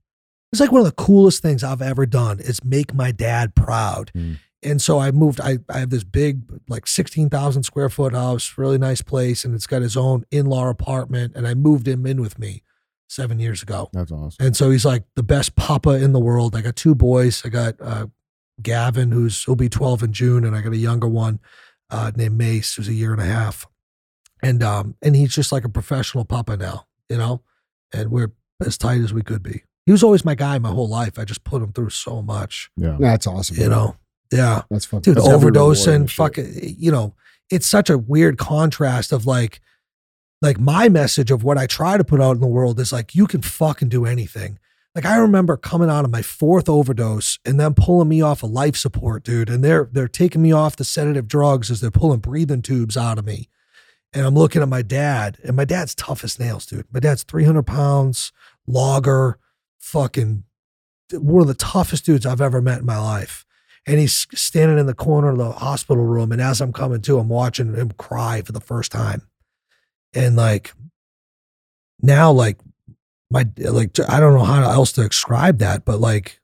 It's like one of the coolest things I've ever done is make my dad proud. Mm. And so I moved, I, I have this big, like 16,000 square foot house, really nice place, and it's got his own in law apartment. And I moved him in with me seven years ago. That's awesome. And so he's like the best papa in the world. I got two boys. I got uh, Gavin, who's he'll be 12 in June, and I got a younger one uh, named Mace, who's a year and a half. And um, and he's just like a professional papa now, you know. And we're as tight as we could be. He was always my guy my whole life. I just put him through so much, Yeah. That's awesome. you know. Yeah that's fun. dude, That's overdosing, and fucking, you know, it's such a weird contrast of like, like my message of what I try to put out in the world is like, you can fucking do anything. Like I remember coming out of my fourth overdose and them pulling me off of life support, dude, and they're they're taking me off the sedative drugs as they're pulling breathing tubes out of me. And I'm looking at my dad, and my dad's tough as nails, dude. My dad's 300 pounds, logger, fucking one of the toughest dudes I've ever met in my life. And he's standing in the corner of the hospital room and as i'm coming to i'm watching him cry for the first time. And like now like my like i don't know how else to describe that but like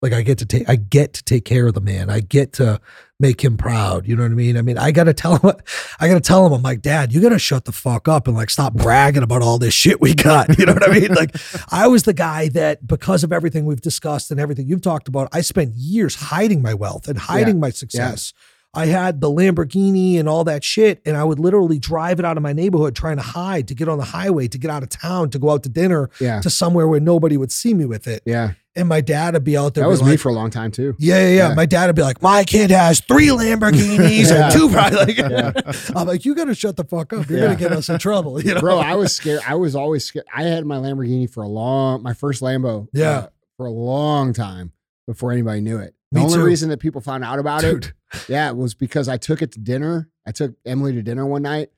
like i get to take i get to take care of the man. I get to make him proud you know what i mean? I mean i gotta tell him i gotta tell him i'm like dad you gotta shut the fuck up and like stop bragging about all this shit we got you know what i mean? Like I was the guy that, because of everything we've discussed and everything you've talked about, I spent years hiding my wealth and hiding my success. I had the Lamborghini and all that shit, and I would literally drive it out of my neighborhood trying to hide to get on the highway to get out of town to go out to dinner Yeah. to somewhere where nobody would see me with it. Yeah. And my dad would be out there. That was me for a long time too. yeah, yeah, yeah. My dad would be like, "My kid has three Lamborghinis Yeah. and two probably." Like, Yeah. I'm like, "You got to shut the fuck up. You're gonna get us in trouble." You know, Bro, I was scared. I was always scared. I had my Lamborghini for a long, my first Lambo. Yeah. uh, for a long time before anybody knew it. The Me only too. reason that people found out about it, dude. yeah, was because I took it to dinner. I took Emily to dinner one night.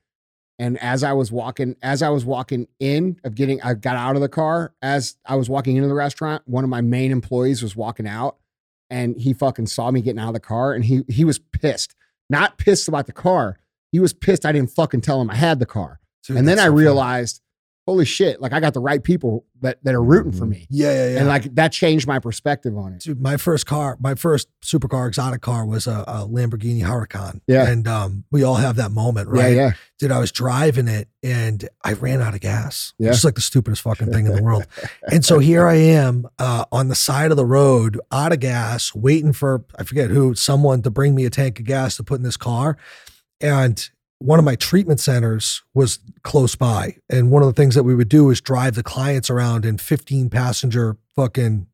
And as I was walking, as I was walking in of getting, I got out of the car. As I was walking into the restaurant, one of my main employees was walking out and he fucking saw me getting out of the car and he he was pissed. Not pissed about the car. He was pissed I didn't fucking tell him I had the car. Dude, and then I so realized, holy shit, like I got the right people that, that are rooting for Mhm. me. Yeah, yeah, yeah. And like that changed my perspective on it. Dude, my first car, my first supercar, exotic car was a, a Lamborghini Huracan. Yeah. And um, we all have that moment, right? yeah. Dude, I was driving it and I ran out of gas. Yeah. It's like the stupidest fucking thing in the world. and so here I am uh, on the side of the road, out of gas, waiting for, I forget who, someone to bring me a tank of gas to put in this car. And one of my treatment centers was close by. And one of the things that we would do is drive the clients around in 15 passenger fucking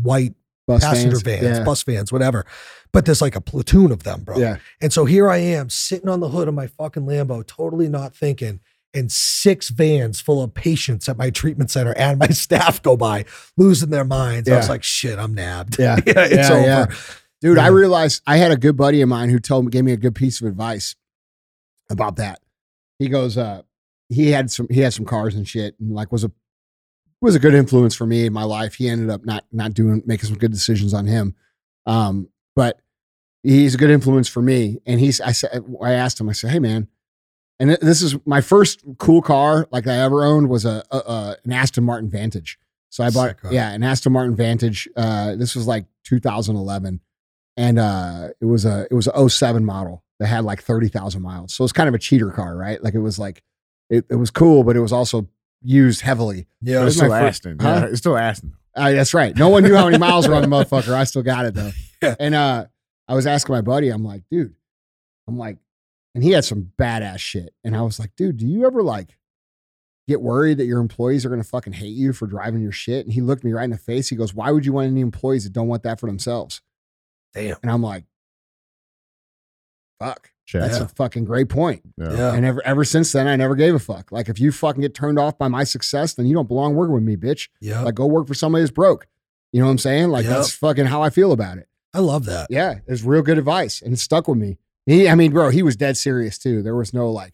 white Bus passenger vans. vans, Yeah. bus vans, whatever. But there's like a platoon of them, bro. Yeah. And so here I am sitting on the hood of my fucking Lambo, totally not thinking, and six vans full of patients at my treatment center and my staff go by, losing their minds. I was like, shit, I'm nabbed. Yeah. it's Yeah, over. yeah. Dude, I realized I had a good buddy of mine who told me, gave me a good piece of advice about that. He goes, uh, he had some, he had some cars and shit, and like was a was a good influence for me in my life. He ended up not not doing making some good decisions on him, um, but he's a good influence for me. And he's, I said, I asked him, I said, hey man, and this is my first cool car like I ever owned was a, a, a an Aston Martin Vantage. So I bought, Sick yeah, an Aston Martin Vantage. Uh, this was like 2011, and uh, it was a it was a 07 model that had like 30,000 miles. So it was kind of a cheater car, right? Like it was like it, it was cool, but it was also used heavily. Yeah. It's was still Aston. Huh? Yeah, it's still Aston. Uh, that's right. No one knew how many miles were on the motherfucker. I still got it though. Yeah. And uh, I was asking my buddy, I'm like, dude, I'm like, and he had some badass shit. And I was like, dude, do you ever like get worried that your employees are gonna fucking hate you for driving your shit? And he looked me right in the face. He goes, Why would you want any employees that don't want that for themselves? Damn. And I'm like, fuck. Check. That's Yeah. a fucking great point. Yeah. Yeah. And ever ever since then, I never gave a fuck. Like if you fucking get turned off by my success, then you don't belong working with me, bitch. Yeah. Like go work for somebody that's broke. You know what I'm saying? Like Yep. that's fucking how I feel about it. I love that. Yeah, it's real good advice, and it stuck with me. He, I mean, bro, he was dead serious too. There was no like,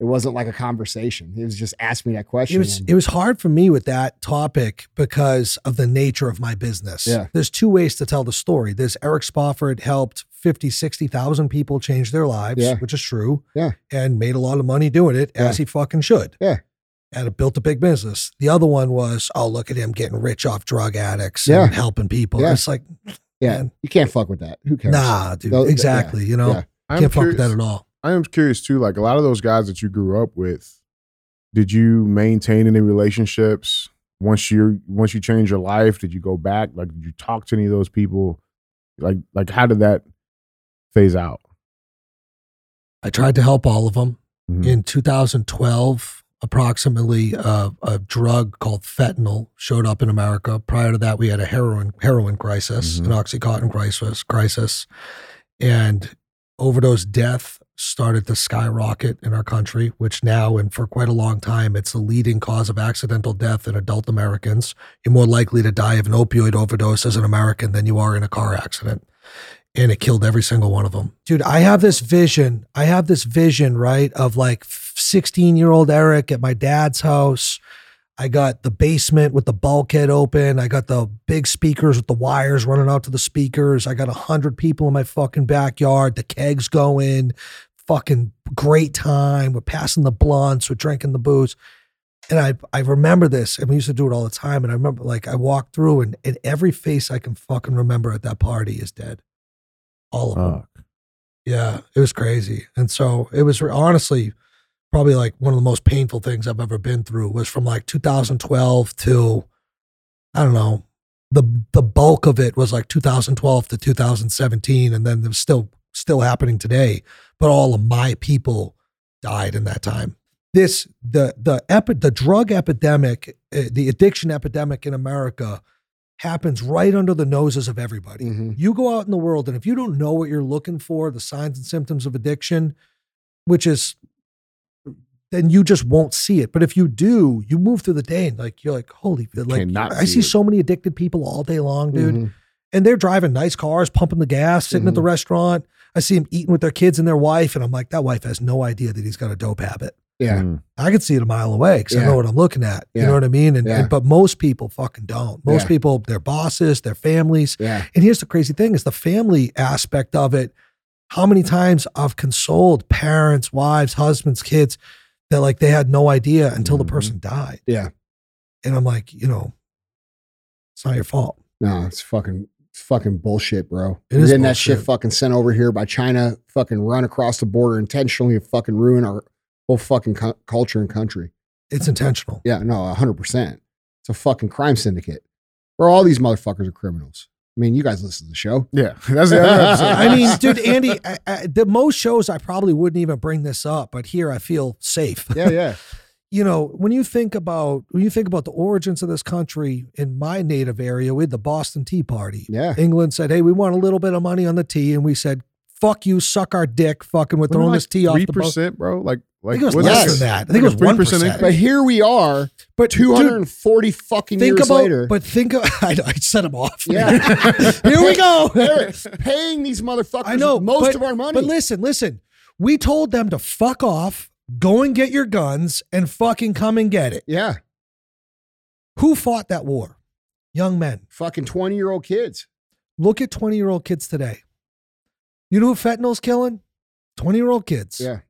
it wasn't like a conversation. He was just ask me that question. It was and- it was hard for me with that topic because of the nature of my business. Yeah. There's two ways to tell the story. There's Eric Spofford helped 50, 60,000 people change their lives, Yeah. which is true. Yeah. And made a lot of money doing it as he fucking should. Yeah. And it built a big business. The other one was, oh, look at him getting rich off drug addicts Yeah. and helping people. Yeah. It's like, yeah, man. you can't fuck with that. Who cares? nah, dude. Those- yeah. exactly. You know, Yeah. Can't fuck with that at all. I am curious too. Like a lot of those guys that you grew up with, did you maintain any relationships once you once you changed your life? Did you go back? Like, did you talk to any of those people? Like, like how did that phase out? I tried to help all of them. Mhm. in 2012 approximately uh, a drug called fentanyl showed up in america prior to that we had a heroin heroin crisis Mhm. an oxycontin crisis crisis and overdose death started to skyrocket in our country which now and for quite a long time it's the leading cause of accidental death in adult americans you're more likely to die of an opioid overdose as an american than you are in a car accident and it killed every single one of them. Dude, I have this vision. I have this vision, right, of like 16 year old Eric at my dad's house. I got the basement with the bulkhead open. I got the big speakers with the wires running out to the speakers. I got a hundred people in my fucking backyard. The kegs going, fucking great time. We're passing the blunts. We're drinking the booze. And I I remember this, and we used to do it all the time. And I remember like I walked through, and, and every face I can fucking remember at that party is dead. All of them. Yeah, it was crazy. And so it was honestly probably like one of the most painful things I've ever been through was from like 2012 till I don't know. The the bulk of it was like 2012 to 2017 and then there was still still happening today, but all of my people died in that time. This the the epi- the drug epidemic, uh, the addiction epidemic in America happens right under the noses of everybody. Mhm. You go out in the world, and if you don't know what you're looking for, the signs and symptoms of addiction, which is, then you just won't see it. But if you do, you move through the day and like you're like, holy, like I see it. so many addicted people all day long, dude, Mhm. and they're driving nice cars, pumping the gas, sitting at the restaurant. I see them eating with their kids and their wife, and I'm like, that wife has no idea that he's got a dope habit. Yeah. Mm. I can see it a mile away because I know what I'm looking at. You know what I mean? And, Yeah. and but most people fucking don't. Most Yeah. people, their bosses, their families, Yeah. and here's the crazy thing is the family aspect of it. How many times I've consoled parents, wives, husbands, kids that like they had no idea until the Mhm. person died. Yeah. And I'm like, you know, it's not your fault. No, it's fucking it's fucking bullshit, bro. It We're is that shit fucking sent over here by China, fucking run across the border intentionally to fucking ruin our whole fucking cu- culture and country. It's intentional. Yeah, no, hundred percent. It's a fucking crime syndicate. Where all these motherfuckers are criminals. I mean, you guys listen to the show. Yeah, that's the other episode. I mean, dude, Andy, I, I, the most shows I probably wouldn't even bring this up, but here I feel safe. Yeah, yeah. you know, when you think about when you think about the origins of this country in my native area, we had the Boston Tea Party. Yeah. England said, "Hey, we want a little bit of money on the tea," and we said, "Fuck you, suck our dick, fucking with throwing this tea off the boat." percent, bro. Like, I like think it was less than that. I think it was one 3% But here we are, But two dude, hundred and forty fucking think years about, later. but think of, I, I set him off. Yeah. here we go. They're paying these motherfuckers I know most but- of our money. But listen, listen. We told them to fuck off, go and get your guns, and fucking come and get it. yeah, Who fought that war? Young men. fucking twenty year old kids. Look at 20 year old kids today. You know who fentanyl's killing? 20 year old kids. Yeah,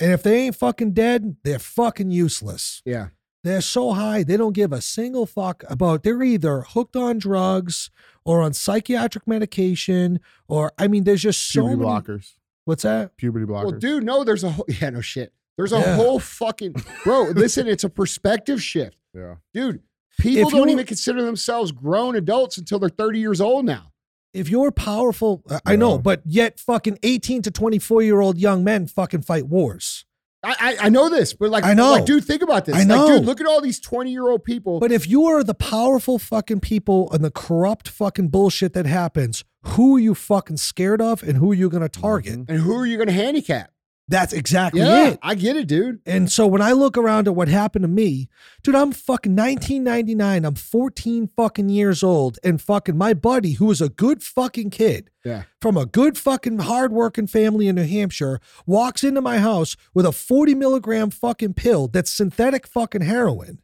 And if they ain't fucking dead, they're fucking useless. yeah, They're so high, they don't give a single fuck about, they're either hooked on drugs or on psychiatric medication, or, I mean, there's just so puberty many. blockers. What's that? Puberty blockers. Well, dude, no, there's a whole yeah, no shit. There's a Yeah. whole fucking bro. Listen, it's a perspective shift, yeah. dude. People If don't even consider themselves grown adults until they're 30 years old now. If you're powerful, I- I know, but yet fucking 18 to 24 year old young men fucking fight wars. I I, I know this, but like I know. like, dude, think about this. I Like, know. dude, look at all these 20 year old people. But if you are the powerful fucking people and the corrupt fucking bullshit that happens, who are you fucking scared of and who are you going to target? Mhm. and who are you going to handicap? That's exactly Yeah, it. I get it, dude. And so when I look around at what happened to me, dude, I'm fucking 1999. I'm 14 fucking years old. And fucking my buddy, who was a good fucking kid Yeah. from a good fucking hardworking family in New Hampshire, walks into my house with a 40 milligram fucking pill that's synthetic fucking heroin.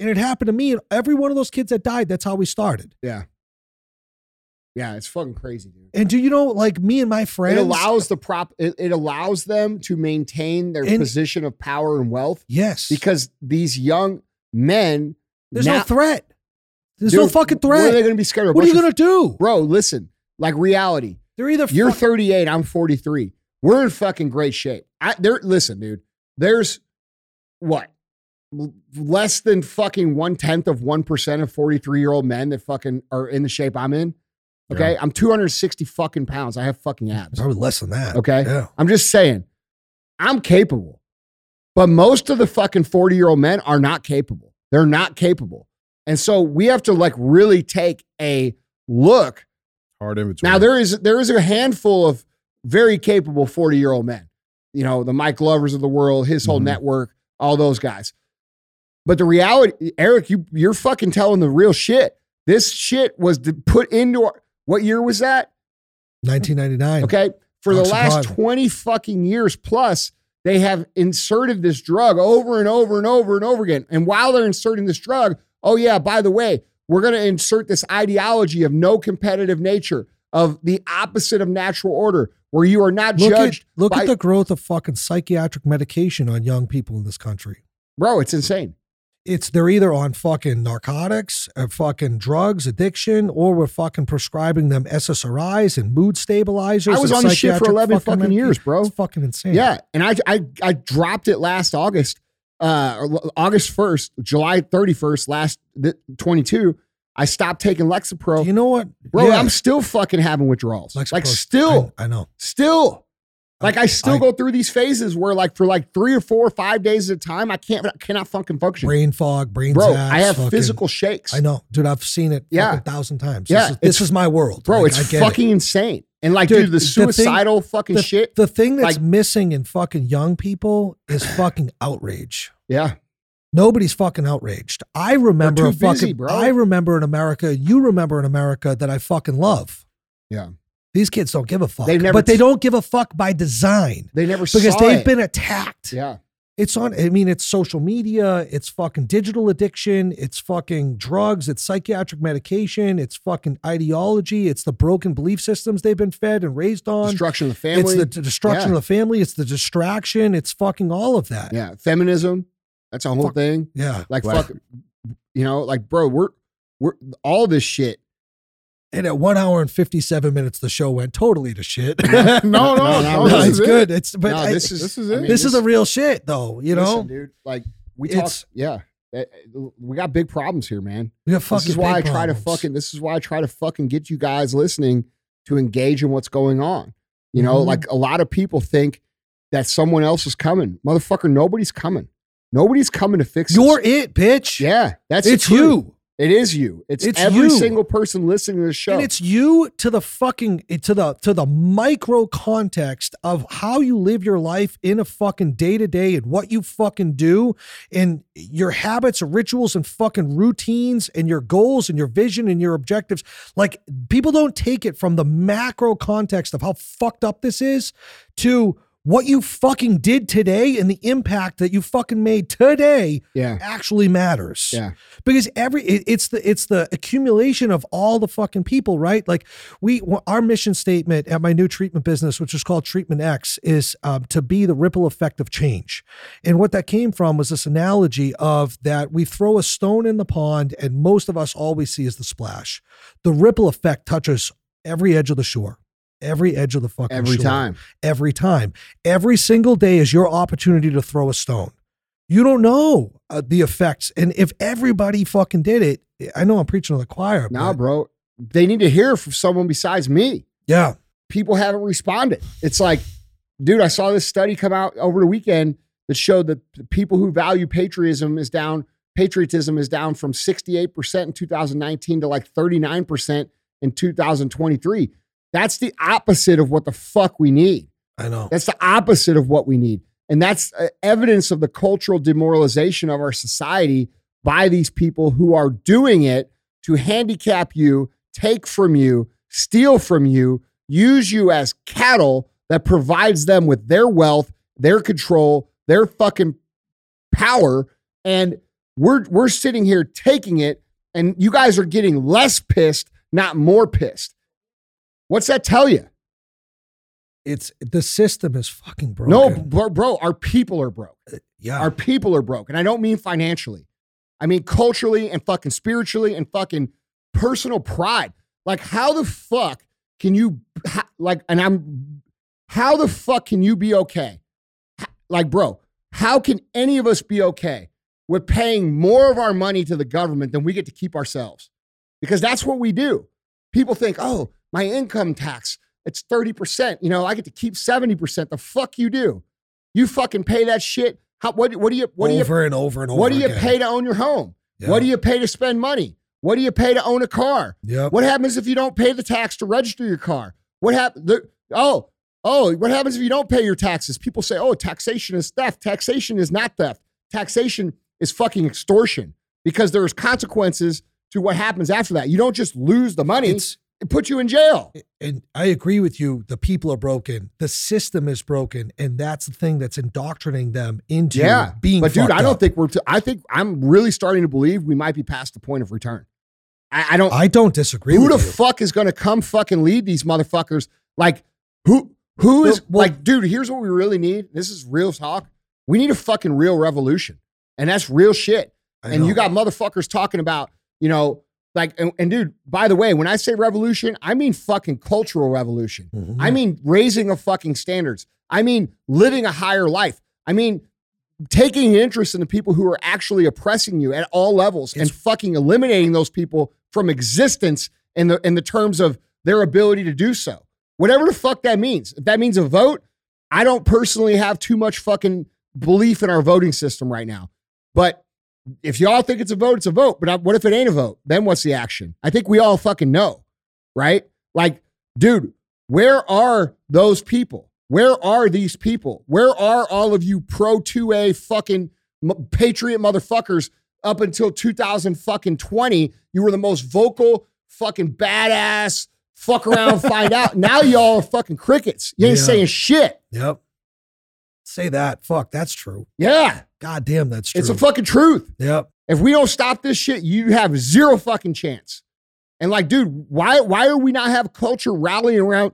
And it happened to me. And every one of those kids that died, that's how we started. Yeah. Yeah, it's fucking crazy, dude. And do you know, like me and my friends? It allows the prop it, it allows them to maintain their And- position of power and wealth yes, because these young men there's now- no threat. There's no fucking What are they threat. going to be scared of? What are you gonna do? Bro, listen. Like reality. They're either You're fuck- 38, I'm 43. We're in fucking great shape. I there listen, dude. There's what? Less than fucking one tenth of one percent of 43 year old men that fucking are in the shape I'm in. Okay. I'm 260 fucking pounds. I have fucking abs. probably less than that. Okay. Yeah. I'm just saying, I'm capable. But most of the fucking 40 year old men are not capable. They're not capable. And so we have to like really take a look. Hard inventory. Now there is there is a handful of very capable 40 year old men. You know, the Mike Lovers of the world, his whole Mhm. network, all those guys. But the reality, Eric, you you're fucking telling the real shit. This shit was put into our, what year was that? 1999. Okay. For the last 20 fucking years plus, they have inserted this drug over and over and over and over again. And while they're inserting this drug, oh, yeah, by the way, we're going to insert this ideology of no competitive nature, of the opposite of natural order, where you are not Look, at, judged. look by- at the growth of fucking psychiatric medication on young people in this country. Bro, it's insane. It's they're either on fucking narcotics, or fucking drugs, addiction, or we're fucking prescribing them SSRIs and mood stabilizers. I was on this shit for 11 fucking medica- years, bro. It's fucking insane. Yeah, and I I I dropped it last August, uh, August first, July thirty first, last twenty two. I stopped taking Lexapro. you know what, Bro, Yeah. I'm still fucking having withdrawals. like still, I, I know. still. Like I still I- go through these phases where like for like three or four or five days at a time, I can't I cannot fucking function. Brain fog, brain Bro, zaps, I have fucking- physical shakes. I know, dude. I've seen it Yeah. a thousand times. Yeah, this is, this is my world, Bro, Like, it's get it. fucking insane. And like, Dude, dude, the the thing- suicidal fucking the, shit. The thing that's like- missing in fucking young people is fucking outrage. yeah. Nobody's fucking outraged. I remember fucking. busy, bro. I remember in America. You remember in America that I fucking love. Yeah. These kids don't give a fuck. They've never but they don't give a fuck by design They never because saw they've it. been attacked. Yeah. It's on. I mean, it's social media. It's fucking digital addiction. It's fucking drugs. It's psychiatric medication. It's fucking ideology. It's the broken belief systems they've been fed and raised on. Destruction of the family. It's the d- destruction Yeah. of the family. It's the distraction. It's fucking all of that. yeah. Feminism. That's a whole Fuck. thing. Yeah. Like Black- fuck you know, like bro, we're we're all this shit. And at one hour and fifty-seven minutes, the show went totally to shit. no, no, no, no, no, No, this it's is it. good. It's but no, I- this is this is I it. mean, this is the real shit, though. You know, dude. Like we talk, yeah. eh, We got big problems here, man. we have This is why I big try to fucking. This is why I try to fucking get you guys listening to engage in what's going on. You know, Mhm. like a lot of people think that someone else is coming. Motherfucker, nobody's coming. Nobody's coming to fix You're this. it, bitch. Yeah, that's the it's truth. you. It is you. It's, It's every you. single person listening to the show. And it's you to the fucking to the to the micro context of how you live your life in a fucking day to day and what you fucking do and your habits, and rituals, and fucking routines and your goals and your vision and your objectives. Like people don't take it from the macro context of how fucked up this is to what you fucking did today and the impact that you fucking made today yeah, actually matters. Yeah. because every it, it's the it's the accumulation of all the fucking people right? Like we our mission statement at my new treatment business which is called treatment x is um, to be the ripple effect of change. And what that came from was this analogy of that we throw a stone in the pond and most of us all we see is the splash. The ripple effect touches every edge of the shore every edge of the fucking Every shore time. every time. Every single day is your opportunity to throw a stone. You don't know uh, the effects. And if everybody fucking did it, I know I'm preaching to the choir. Nah, bro. They need to hear from someone besides me. yeah. people haven't responded. It's like, dude, I saw this study come out over the weekend that showed that the people who value patriotism is down. Patriotism is down from 68% in 2019 to like 39% in 2023. That's the opposite of what the fuck we need. I know. That's the opposite of what we need. And that's uh, evidence of the cultural demoralization of our society by these people who are doing it to handicap you, take from you, steal from you, use you as cattle that provides them with their wealth, their control, their fucking power. And we're we're sitting here taking it, and you guys are getting less pissed, not more pissed. What's that tell you? It's the system is fucking broken. No, bro, bro, our people are broke. Uh, yeah. Our people are broke. And I don't mean financially. I mean culturally and fucking spiritually and fucking personal pride. Like, how the fuck can you, like, and I'm, how the fuck can you be okay? Like, bro, how can any of us be okay with paying more of our money to the government than we get to keep ourselves? Because that's what we do. People think, oh, my income tax, it's 30%. You know, I get to keep 70%. The fuck you do? You fucking pay that shit. How, what, what do you, what do you, over and over and over. what do you again. pay to own your home? Yeah. What do you pay to spend money? What do you pay to own a car? Yep. What happens if you don't pay the tax to register your car? What happens? Oh, oh, what happens if you don't pay your taxes? People say, oh, taxation is theft. Taxation is not theft. Taxation is fucking extortion because there's consequences to what happens after that. You don't just lose the money, It's it puts you in jail. and I agree with you. The people are broken. The system is broken, and that's the thing that's indoctrinating them into Yeah. being. But dude, I don't up. think we're, t- I think I'm really starting to believe we might be past the point of return. I, I don't, I don't disagree. who with the you. fuck is going to come fucking lead these motherfuckers? Like who who is Well- like dude, here's what we really need. This is real talk. We need a fucking real revolution. And that's real shit. And you got motherfuckers talking about, you know, like and, and dude, by the way, when I say revolution, I mean fucking cultural revolution. Mhm. I mean raising of fucking standards. I mean living a higher life. I mean taking an interest in the people who are actually oppressing you at all levels and fucking eliminating those people from existence in the in the terms of their ability to do so. Whatever the fuck that means. If that means a vote, I don't personally have too much fucking belief in our voting system right now. But if y'all think it's a vote, it's a vote. But what if it ain't a vote? Then what's the action? I think we all fucking know, right? Like, dude, where are those people? Where are these people? Where are all of you pro 2A fucking m- patriot motherfuckers up until 2020? You were the most vocal, fucking badass, fuck around, find out. Now y'all are fucking crickets. You ain't Yeah. saying shit. Yep. Say that. Fuck, that's true. Yeah, God damn, that's true. it's a fucking truth. yep. If we don't stop this shit, you have zero fucking chance. And like, dude, why why do we not have culture rallying around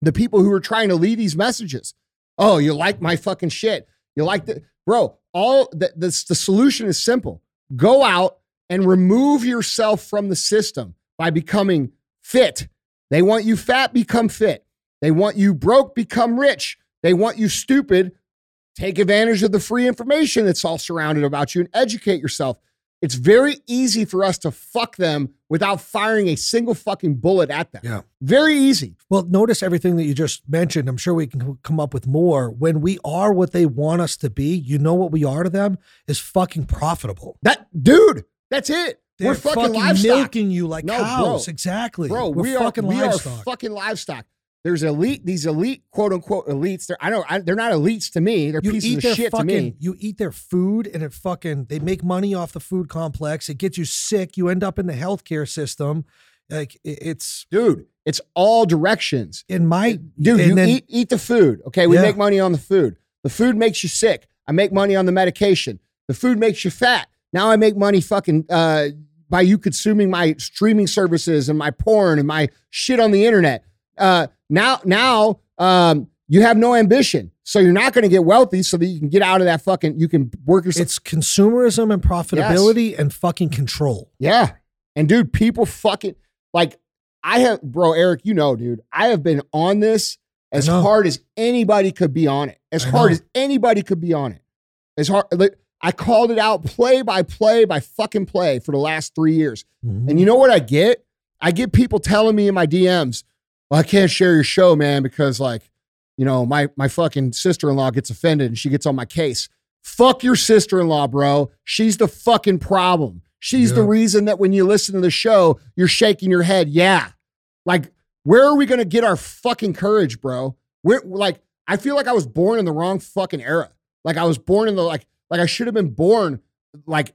the people who are trying to lead these messages? Oh, you like my fucking shit. You like the bro, all the, the, the solution is simple. Go out and remove yourself from the system by becoming fit. They want you fat, become fit. They want you broke, become rich. They want you stupid, take advantage of the free information that's all surrounded about you and educate yourself. It's very easy for us to fuck them without firing a single fucking bullet at them. Yeah. Very easy. Well, notice everything that you just mentioned. I'm sure we can come up with more. When we are what they want us to be, you know what we are to them is fucking profitable. That dude, that's it. They're We're fucking, livestock. milking you like No, cows. bro. Exactly. Bro, We're we are fucking we are fucking livestock. There's elite, these elite quote unquote elites. They're I don't I, they're not elites to me. They're you pieces eat of their shit fucking, to me. You eat their food and it fucking they make money off the food complex. It gets you sick. You end up in the healthcare system. Like it- it's Dude, it's all directions. in my Dude, you then- eat eat the food. Okay, we Yeah. make money on the food. The food makes you sick. I make money on the medication. The food makes you fat. Now I make money fucking uh, by you consuming my streaming services and my porn and my shit on the internet. Uh, now now um, you have no ambition, so you're not going to get wealthy, so that you can get out of that fucking. You can work yourself. It's consumerism and profitability and fucking control. Yeah. And dude, people fucking like I have bro, Eric, you know, dude, I have been on this as hard as anybody could be on it. As hard as anybody could be on it. As hard like I called it out play by play by fucking play for the last 3 years. Mhm. And you know what I get? I get people telling me in my DMs, well, I can't share your show, man, because like, you know, my my fucking sister-in-law gets offended and she gets on my case. Fuck your sister-in-law, bro. She's the fucking problem. She's the reason that when you listen to the show, you're shaking your head. Yeah. Like, where are we gonna get our fucking courage, bro? We're like, I feel like I was born in the wrong fucking era. Like I was born in the like, like I should have been born like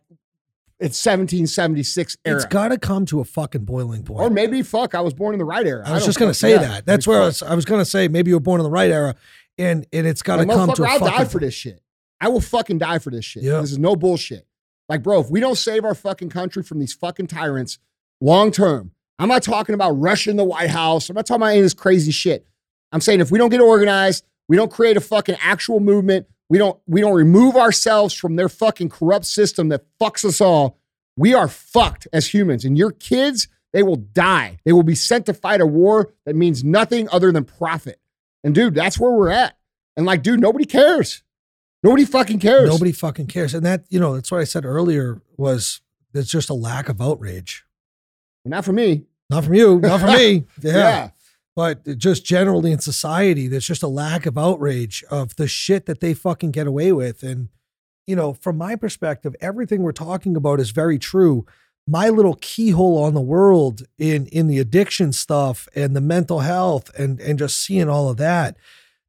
it's 1776 era. it's got to come to a fucking boiling point. Or maybe fuck, I was born in the right era. I was don't just gonna say yeah. that. That's where I was, I was gonna say maybe you were born in the right era, and and it's got to come to I'll die for this shit. I will fucking die for this shit. Yeah. This is no bullshit. Like, bro, if we don't save our fucking country from these fucking tyrants long term, I'm not talking about rushing the White House. I'm not talking about any of this crazy shit. I'm saying if we don't get organized, we don't create a fucking actual movement, we don't we don't remove ourselves from their fucking corrupt system that fucks us all, we are fucked as humans. And your kids, they will die. They will be sent to fight a war that means nothing other than profit. And dude, that's where we're at. And like, dude, nobody cares. Nobody fucking cares. Nobody fucking cares, and that you know that's what I said earlier was there's just a lack of outrage. Not for me. Not from you, not from me. Yeah. Yeah. But just generally in society, there's just a lack of outrage of the shit that they fucking get away with. And, you know, from my perspective, everything we're talking about is very true. My little keyhole on the world in in the addiction stuff and the mental health and and just seeing all of that.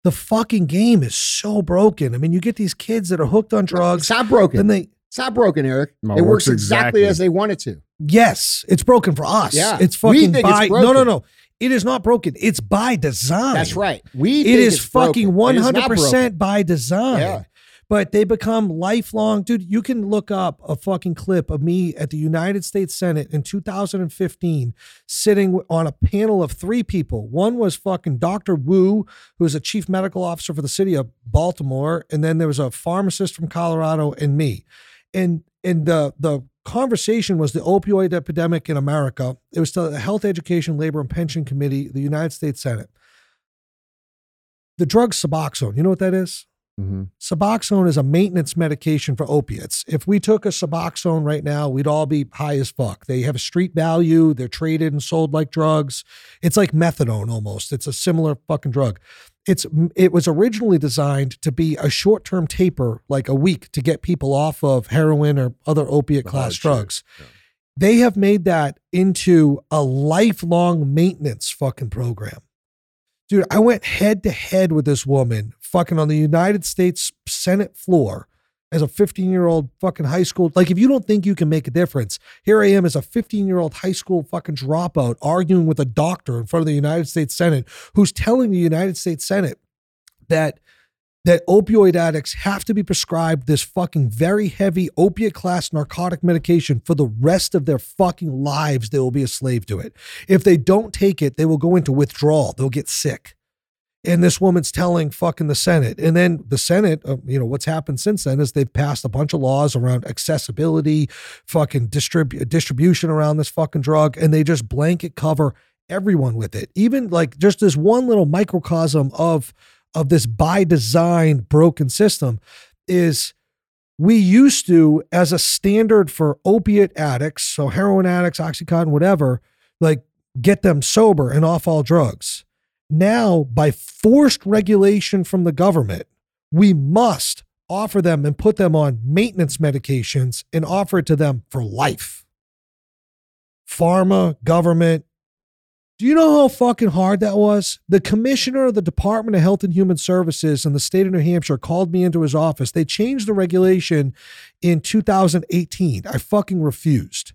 The fucking game is so broken. I mean, you get these kids that are hooked on drugs, It's not broken. then they it's not broken, Eric. No, it it works works exactly exactly. as they want it to. Yes, it's broken for us. Yeah, it's fucking. we fucking think it's by no, no, no. It is not broken. It's by design. That's right. We It think is it's fucking one hundred percent by design. Yeah. But they become lifelong, dude. You can look up a fucking clip of me at the United States Senate in 2015, sitting on a panel of three people. One was fucking Dr. Wu, who is a chief medical officer for the city of Baltimore, and then there was a pharmacist from Colorado and me. And and the the conversation was the opioid epidemic in America. It was to the Health, Education, Labor, and Pension Committee, the United States Senate. The drug Suboxone, you know what that is? hmm Suboxone is a maintenance medication for opiates. If we took a Suboxone right now, we'd all be high as fuck. They have a street value. They're traded and sold like drugs. It's like methadone almost. It's a similar fucking drug. It's it was originally designed to be a short-term taper, like a week, to get people off of heroin or other opiate The class drugs. Yeah. They have made that into a lifelong maintenance fucking program. Dude, I went head to head with this woman fucking on the United States Senate floor as a 15 year old fucking high school. Like, if you don't think you can make a difference, here I am as a 15 year old high school fucking dropout arguing with a doctor in front of the United States Senate who's telling the United States Senate that that opioid addicts have to be prescribed this fucking very heavy opiate class narcotic medication for the rest of their fucking lives. They will be a slave to it. If they don't take it, they will go into withdrawal. They'll get sick. And this woman's telling fucking the Senate. And then the Senate, uh, you know, what's happened since then is they've passed a bunch of laws around accessibility, fucking distrib- distribution around this fucking drug, and they just blanket cover everyone with it. Even like just this one little microcosm of of this by design broken system is we used to as a standard for opiate addicts, so heroin addicts, oxycontin, whatever, like get them sober and off all drugs. Now, by forced regulation from the government, we must offer them and put them on maintenance medications and offer it to them for life. Pharma, government. Do you know how fucking hard that was? The commissioner of the Department of Health and Human Services in the state of New Hampshire called me into his office. They changed the regulation in 2018. I fucking refused.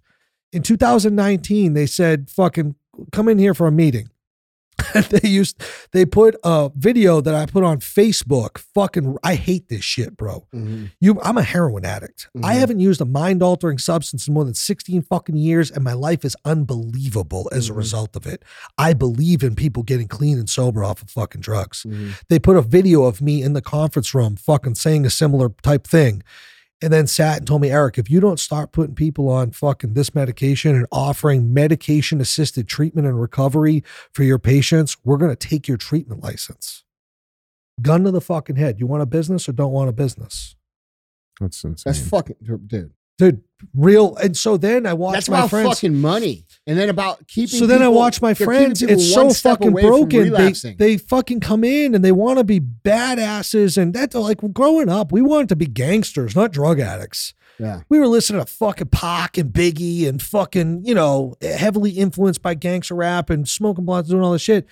In 2019, they said, fucking come in here for a meeting. they used they put a video that I put on Facebook. Fucking I hate this shit, bro. Mhm. You I'm a heroin addict. I Mhm. haven't used a mind-altering substance in more than 16 fucking years and my life is unbelievable as a Mhm. result of it. I believe in people getting clean and sober off of fucking drugs. Mhm. They put a video of me in the conference room fucking saying a similar type thing. And then sat and told me, Eric, if you don't start putting people on fucking this medication and offering medication assisted treatment and recovery for your patients, we're going to take your treatment license. Gun to the fucking head. You want a business or don't want a business? That's insane. That's fucking dude. Dude, real. And so then I watched That's my about friends. fucking money, and then about keeping. so then I watch my friends. It's so fucking broken. They, they fucking come in and they want to be badasses. And that, like, growing up, we wanted to be gangsters, not drug addicts. yeah. We were listening to fucking Pac and Biggie and fucking, you know, heavily influenced by gangster rap and smoking blunts, doing all this shit.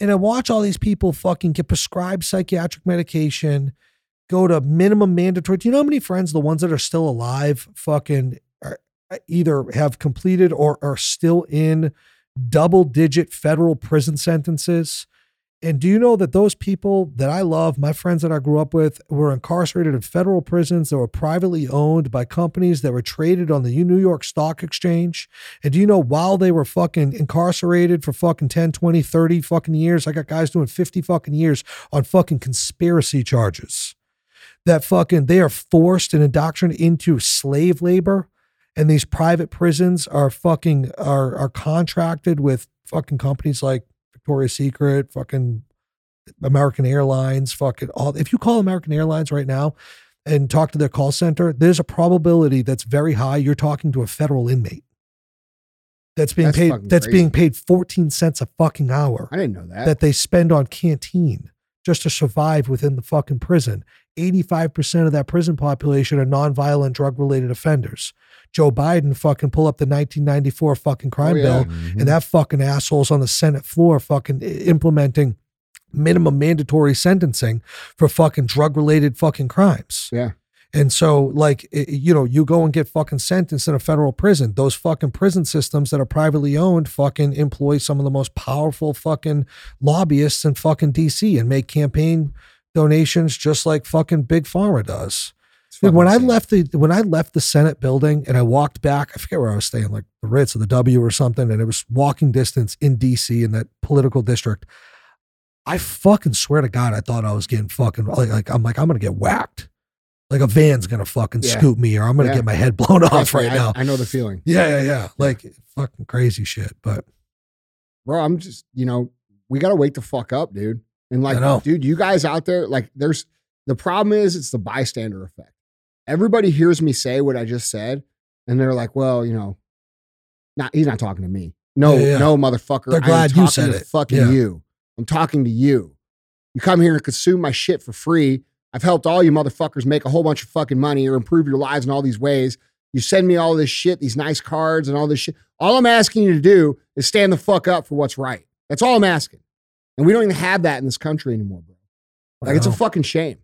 And I watch all these people fucking get prescribed psychiatric medication, go to minimum mandatory. Do you know how many friends, the ones that are still alive, fucking are, uh, either have completed or are still in double digit federal prison sentences? And do you know that those people that I love, my friends that I grew up with, were incarcerated in federal prisons that were privately owned by companies that were traded on the New York Stock Exchange? And do you know while they were fucking incarcerated for fucking 10, 20, 30 fucking years, I got guys doing 50 fucking years on fucking conspiracy charges. That fucking they are forced and indoctrinated into slave labor. And these private prisons are fucking are are contracted with fucking companies like Victoria's Secret, fucking American Airlines, fucking all. If you call American Airlines right now and talk to their call center, there's a probability that's very high you're talking to a federal inmate that's being That's paid that's crazy. being paid 14 cents a fucking hour I didn't know that. that they spend on canteen just to survive within the fucking prison. 85% of that prison population are nonviolent drug related offenders. Joe Biden fucking pull up the 1994 fucking crime Oh, yeah. bill Mhm. and that fucking asshole's on the Senate floor fucking implementing minimum mandatory sentencing for fucking drug related fucking crimes. Yeah. And so, like, you know, you go and get fucking sentenced in a federal prison. Those fucking prison systems that are privately owned fucking employ some of the most powerful fucking lobbyists in fucking DC and make campaign donations just like fucking Big Pharma does. It's Dude, fucking when I left the when I left the Senate building and I walked back, I forget where I was staying, like the Ritz or the W or something, and it was walking distance in DC in that political district. I fucking swear to God, I thought I was getting fucking like, like I'm like I'm gonna get whacked, like a van's gonna fucking Yeah. scoop me or I'm gonna Yeah. get my head blown off right I- now. I know the feeling. yeah, yeah, yeah, like fucking crazy shit. But bro. I'm just, you know, we gotta wake the fuck up, dude. And like, dude, you guys out there, like, there's the problem is it's the bystander effect. Everybody hears me say what I just said, and they're like, "Well, you know, not he's not talking to me. No, Yeah, yeah. no, motherfucker. They're I am you talking said to it. Fucking Yeah. you. I'm talking to you. You come here and consume my shit for free. I've helped all you motherfuckers make a whole bunch of fucking money or improve your lives in all these ways. You send me all this shit, these nice cards and all this shit. All I'm asking you to do is stand the fuck up for what's right. That's all I'm asking. And we don't even have that in this country anymore, bro. Like it's a fucking shame.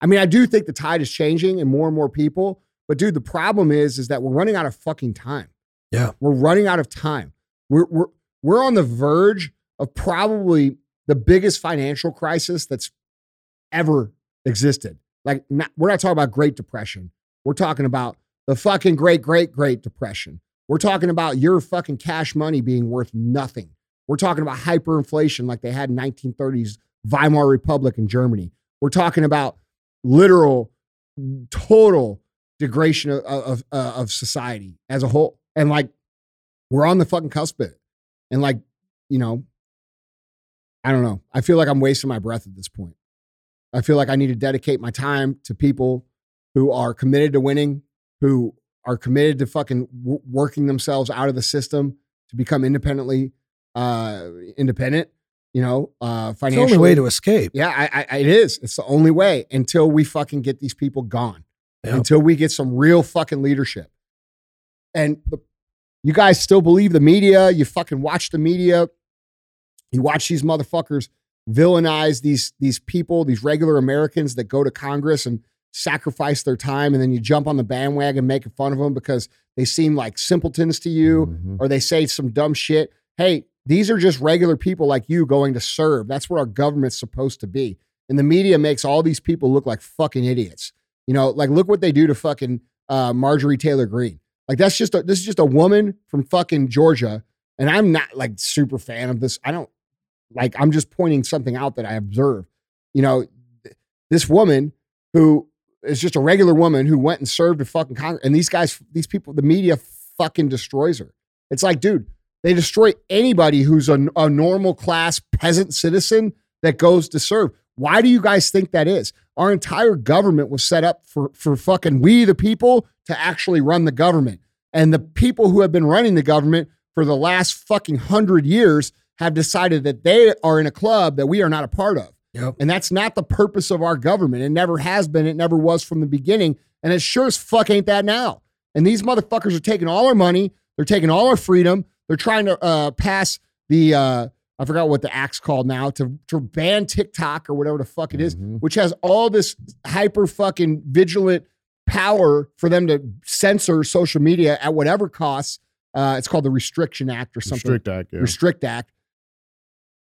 I mean, I do think the tide is changing and more and more people, but dude, the problem is is that we're running out of fucking time. Yeah. We're running out of time. We're we're we're on the verge of probably the biggest financial crisis that's ever existed. Like not, we're not talking about Great Depression. We're talking about the fucking great great great depression. We're talking about your fucking cash money being worth nothing. We're talking about hyperinflation like they had in 1930s Weimar Republic in Germany. We're talking about literal, total degradation of, of, uh, of society as a whole. And like, we're on the fucking cusp of it. And like, you know, I don't know. I feel like I'm wasting my breath at this point. I feel like I need to dedicate my time to people who are committed to winning, who are committed to fucking w- working themselves out of the system to become independently uh independent, you know, uh It's the only way to escape. Yeah, I, I, it is. It's the only way until we fucking get these people gone. Yep. Until we get some real fucking leadership. And the, you guys still believe the media. You fucking watch the media. You watch these motherfuckers villainize these these people, these regular Americans that go to Congress and sacrifice their time, and then you jump on the bandwagon making fun of them because they seem like simpletons to you Mhm. or they say some dumb shit. Hey, these are just regular people like you going to serve. That's what our government's supposed to be. And the media makes all these people look like fucking idiots. You know, like look what they do to fucking uh, Marjorie Taylor Greene. Like that's just a, this is just a woman from fucking Georgia, and I'm not like super fan of this. I don't like. I'm just pointing something out that I observed. You know, th- this woman who is just a regular woman who went and served a fucking Congress, and these guys, these people, the media fucking destroys her. It's like, dude, they destroy anybody who's a, a normal class peasant citizen that goes to serve. Why do you guys think that is? Our entire government was set up for for fucking we the people to actually run the government. And the people who have been running the government for the last fucking 100 years have decided that they are in a club that we are not a part of. Yep. And that's not the purpose of our government. It never has been. It never was from the beginning. And it sure as fuck ain't that now. And these motherfuckers are taking all our money. They're taking all our freedom. They're trying to uh, pass the, uh, I forgot what the act's called now, to, to ban TikTok or whatever the fuck it is, Mhm. which has all this hyper fucking vigilant power for them to censor social media at whatever costs. Uh, it's called the Restriction Act or something. Restrict Act. Yeah. Restrict Act.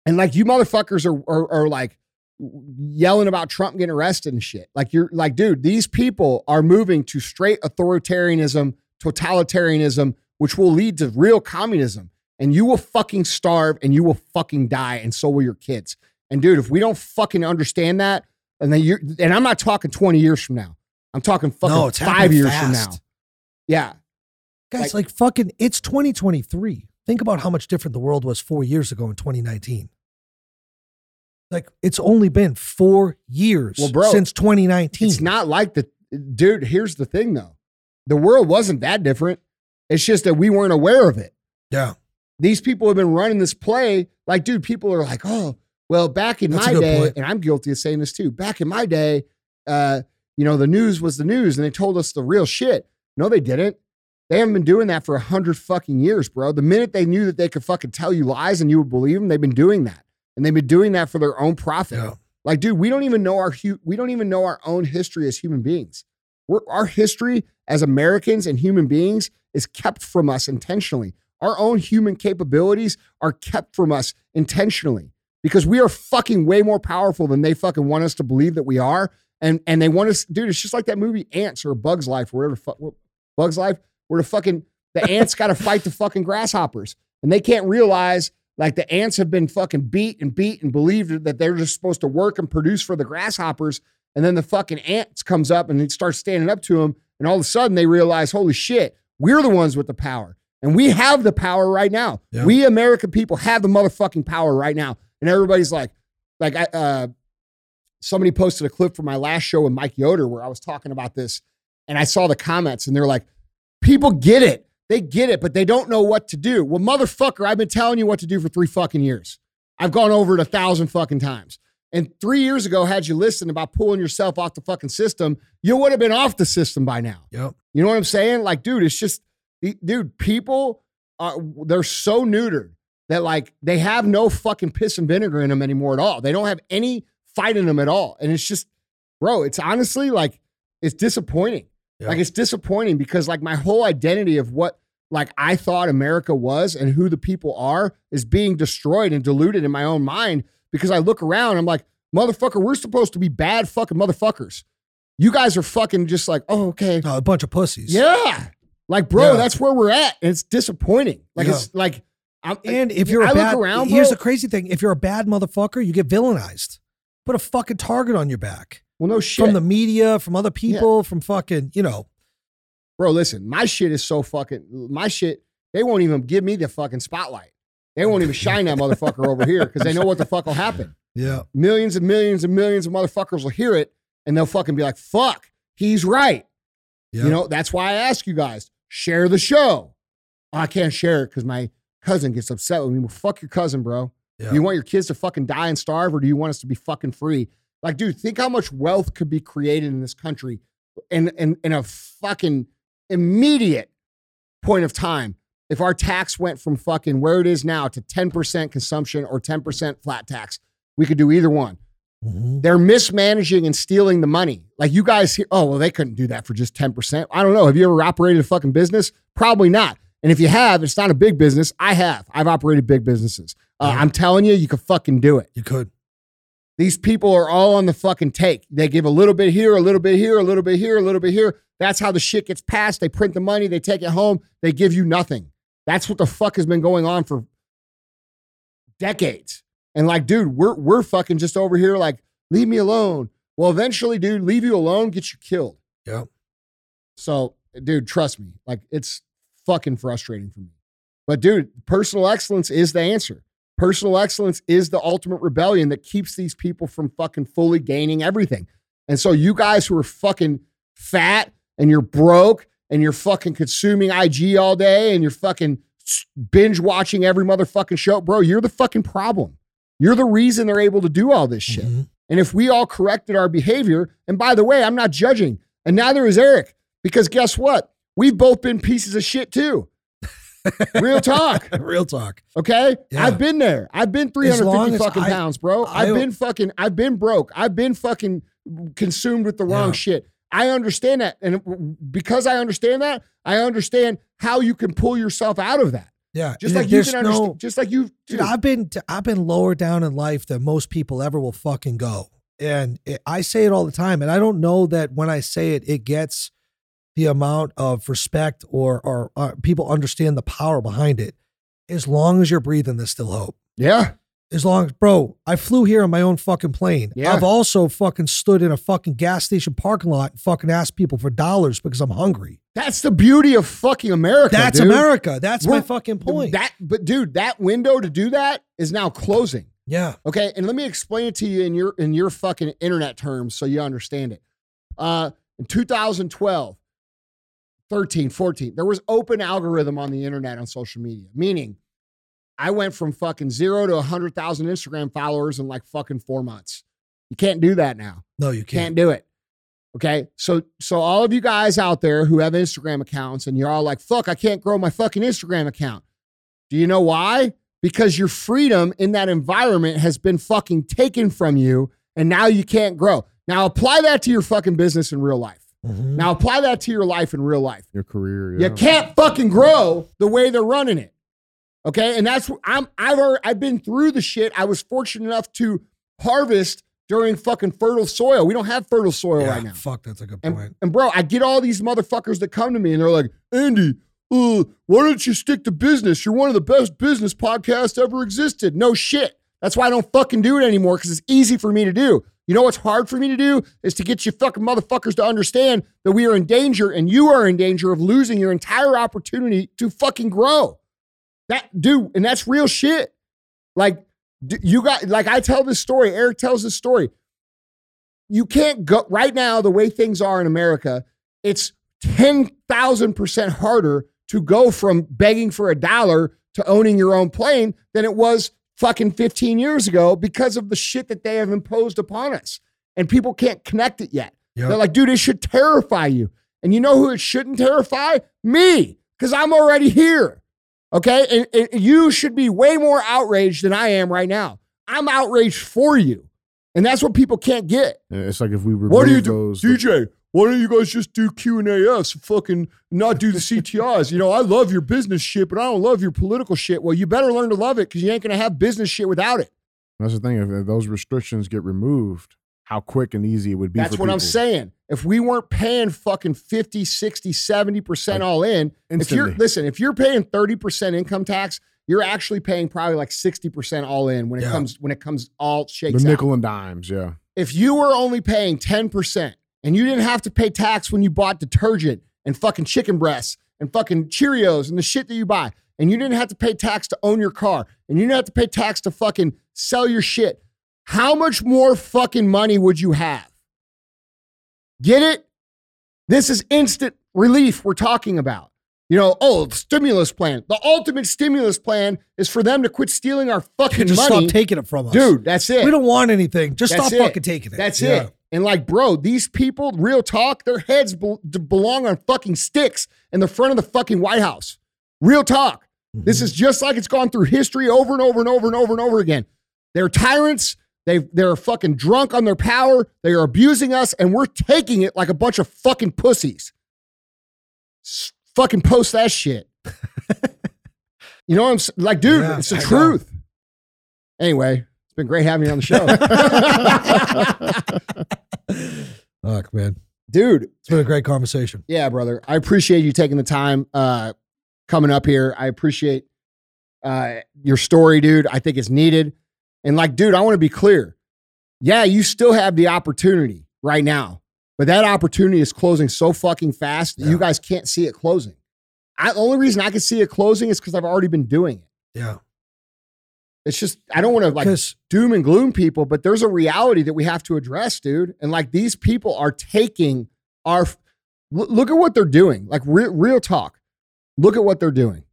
And like you motherfuckers are, are are like yelling about Trump getting arrested and shit. Like you're like, dude, these people are moving to straight authoritarianism, totalitarianism, which will lead to real communism. And you will fucking starve and you will fucking die, and so will your kids. And dude, if we don't fucking understand that, and then you're and I'm not talking 20 years from now. I'm talking fucking No, five years from now. Yeah. Guys, like, fucking, it's 2023. Think about how much different the world was four years ago in 2019. Like, it's only been four years Well, bro, since 2019. It's not like the dude. Here's the thing, though: the world wasn't that different. It's just that we weren't aware of it. Yeah. These people have been running this play. Like, dude, people are like, "Oh, well, back in That's my day," point. and I'm guilty of saying this too. Back in my day, uh, you know, the news was the news, and they told us the real shit. No, they didn't. They haven't been doing that for a hundred fucking years, bro. The minute they knew that they could fucking tell you lies and you would believe them, they've been doing that, and they've been doing that for their own profit. Yeah. Like, dude, we don't even know our hu- we don't even know our own history as human beings. We're, our history as Americans and human beings is kept from us intentionally. Our own human capabilities are kept from us intentionally because we are fucking way more powerful than they fucking want us to believe that we are. And and they want us, dude. It's just like that movie Ants or Bugs Life the Fuck, Bugs Life, where the fucking the ants got to fight the fucking grasshoppers, and they can't realize like the ants have been fucking beat and beat and believed that they're just supposed to work and produce for the grasshoppers. And then the fucking ants comes up and it starts standing up to them. And all of a sudden they realize, holy shit, we're the ones with the power. And we have the power right now. Yeah. We American people have the motherfucking power right now. And everybody's like, like, I, uh, somebody posted a clip from my last show with Mike Yoder where I was talking about this, and I saw the comments, and they're like, "People get it, they get it, but they don't know what to do." Well, motherfucker, I've been telling you what to do for three fucking years. I've gone over it a thousand fucking times. And three years ago, had you listened about pulling yourself off the fucking system, you would have been off the system by now. Yep. You know what I'm saying? Like, dude, it's just, dude, people are, they're so neutered that like they have no fucking piss and vinegar in them anymore at all. They don't have any fight in them at all. And it's just, bro, it's honestly like, it's disappointing. Yeah. Like, it's disappointing because like my whole identity of what like I thought America was and who the people are is being destroyed and diluted in my own mind because I look around, I'm like, motherfucker, we're supposed to be bad fucking motherfuckers. You guys are fucking just like, oh, okay. Uh, a bunch of pussies. Yeah. Like, bro, Yeah. that's where we're at. And it's disappointing. Like, Yeah. it's like, I'm, And if you're a I bad, look around, here's bro, the crazy thing: if you're a bad motherfucker, you get villainized. Put a fucking target on your back well, no shit. from the media, from other people, from fucking, you know. bro, listen, my shit is so fucking, my shit, they won't even give me the fucking spotlight. They won't even shine that motherfucker over here because they know what the fuck will happen. Yeah. Millions and millions and millions of motherfuckers will hear it and they'll fucking be like, fuck, he's right. Yeah. You know, that's why I ask you guys, share the show. "Oh, I can't share it because my cousin gets upset with me. Well, fuck your cousin, bro. Do you want your kids to fucking die and starve, or do you want us to be fucking free? Like, dude, think how much wealth could be created in this country in, in, in a fucking immediate point of time if our tax went from fucking where it is now to 10% consumption or 10% flat tax. We could do either one. Mhm. They're mismanaging and stealing the money. Like you guys here, oh, well, they couldn't do that for just 10%. I don't know. Have you ever operated a fucking business? Probably not. And if you have, it's not a big business. I have. I've operated big businesses. Uh, Yeah. I'm telling you, you could fucking do it. You could. These people are all on the fucking take. They give a little bit here, a little bit here, a little bit here, a little bit here. That's how the shit gets passed. They print the money, they take it home, they give you nothing. That's what the fuck has been going on for decades. And like, dude, we're we're fucking just over here like, leave me alone. Well, eventually, dude, leave you alone, get you killed. Yeah. So, dude, trust me, like it's fucking frustrating for me. But dude, personal excellence is the answer. Personal excellence is the ultimate rebellion that keeps these people from fucking fully gaining everything. And so you guys who are fucking fat and you're broke and you're fucking consuming IG all day and you're fucking binge watching every motherfucking show, bro, you're the fucking problem. You're the reason they're able to do all this shit. Mhm. And if we all corrected our behavior, and by the way, I'm not judging, and neither is Eric, because guess what? We've both been pieces of shit too. Real talk. Real talk. Okay. Yeah. I've been there. I've been 350 fucking I- pounds, bro. I I've don't- been fucking, I've been broke. I've been fucking consumed with the wrong Yeah. shit. I understand that. And because I understand that, I understand how you can pull yourself out of that. Yeah. Just like you can understand, no- just like you, Dude, I've been I've been lower down in life than most people ever will fucking go. And it, I say it all the time, and I don't know that when I say it, it gets the amount of respect or or uh, people understand the power behind it. As long as you're breathing, there's still hope. yeah. As long as, bro, I flew here on my own fucking plane. Yeah. I've also fucking stood in a fucking gas station parking lot and fucking asked people for dollars because I'm hungry. That's the beauty of fucking America. That's dude. America. That's my We're- fucking point. That, but dude, that window to do that is now closing. yeah. Okay, and let me explain it to you in your in your fucking internet terms so you understand it. Uh, in 2012, 13, 14, there was open algorithm on the internet on social media, meaning I went from fucking zero to 100,000 Instagram followers in like fucking four months. You can't do that now. No, you Can't can't. do it. Okay. So so all of you guys out there who have Instagram accounts and you're all like, fuck, I can't grow my fucking Instagram account. Do you know why? Because your freedom in that environment has been fucking taken from you and now you can't grow. Now apply that to your fucking business in real life. Mhm. Now apply that to your life in real life. Your career. Yeah. You can't fucking grow the way they're running it. Okay, and that's I'm I've already, I've been through the shit. I was fortunate enough to harvest during fucking fertile soil. We don't have fertile soil Yeah, right now. Fuck, that's a good And, point. and bro, I get all these motherfuckers that come to me and they're like, Andy, uh, why don't you stick to business? You're one of the best business podcasts ever existed. No shit. That's why I don't fucking do it anymore because it's easy for me to do. You know what's hard for me to do is to get you fucking motherfuckers to understand that we are in danger and you are in danger of losing your entire opportunity to fucking grow. That dude, and that's real shit. Like you got, like I tell this story. Eric tells this story. you can't go right now, the way things are in America, it's 10,000% harder to go from begging for a dollar to owning your own plane than it was fucking 15 years ago because of the shit that they have imposed upon us. And people can't connect it yet. Yep. They're like, dude, it should terrify you. And you know who it shouldn't terrify? Me, because I'm already here. Okay. And, and you should be way more outraged than I am right now. I'm outraged for you. And that's what people can't get. Yeah, It's like if we remove What do you do, those. DJ? Why don't you guys just do Q and AS, fucking not do the CTIs? You know, I love your business shit, but I don't love your political shit. Well, you better learn to love it because you ain't gonna have business shit without it. That's the thing. If, those restrictions get removed, how quick and easy it would be. That's what I'm saying. If we weren't paying fucking 50, 60, 70% Like, all in, if you're Instantly. listen, if you're paying 30% income tax, you're actually paying probably like 60% all in when it Yeah. comes when it comes all the shakes out. nickel and dimes. Yeah. if you were only paying 10% and you didn't have to pay tax when you bought detergent and fucking chicken breasts and fucking Cheerios and the shit that you buy, and you didn't have to pay tax to own your car, and you didn't have to pay tax to fucking sell your shit, how much more fucking money would you have? Get it? This is instant relief we're talking about. You know, oh, the stimulus plan. The ultimate stimulus plan is for them to quit stealing our fucking money. just money. stop taking it from us. Dude, that's it. We don't want anything. Just That's stop it. fucking taking it. That's Yeah. it. And like, bro, these people, real talk, their heads be- belong on fucking sticks in the front of the fucking White House. Real talk. This mm-hmm. is just like it's gone through history over and over and over and over and over again. They're tyrants. They they're fucking drunk on their power. They are abusing us, and we're taking it like a bunch of fucking pussies. S- fucking post that shit. you know what I'm like, dude? Yeah, it's the I know. truth. Anyway, it's been great having you on the show. Fuck, man. dude It's been a great conversation. yeah brother i appreciate you taking the time uh coming up here i appreciate uh your story dude i think it's needed and like dude i want to be clear yeah you still have the opportunity right now but that opportunity is closing so fucking fast that you guys can't see it closing I, the only reason i can see it closing is because i've already been doing it Yeah. it's just i don't want to like doom and gloom people, but there's a reality that we have to address, dude. And like these people are taking our look at what they're doing. Like real, real talk. Look at what they're doing.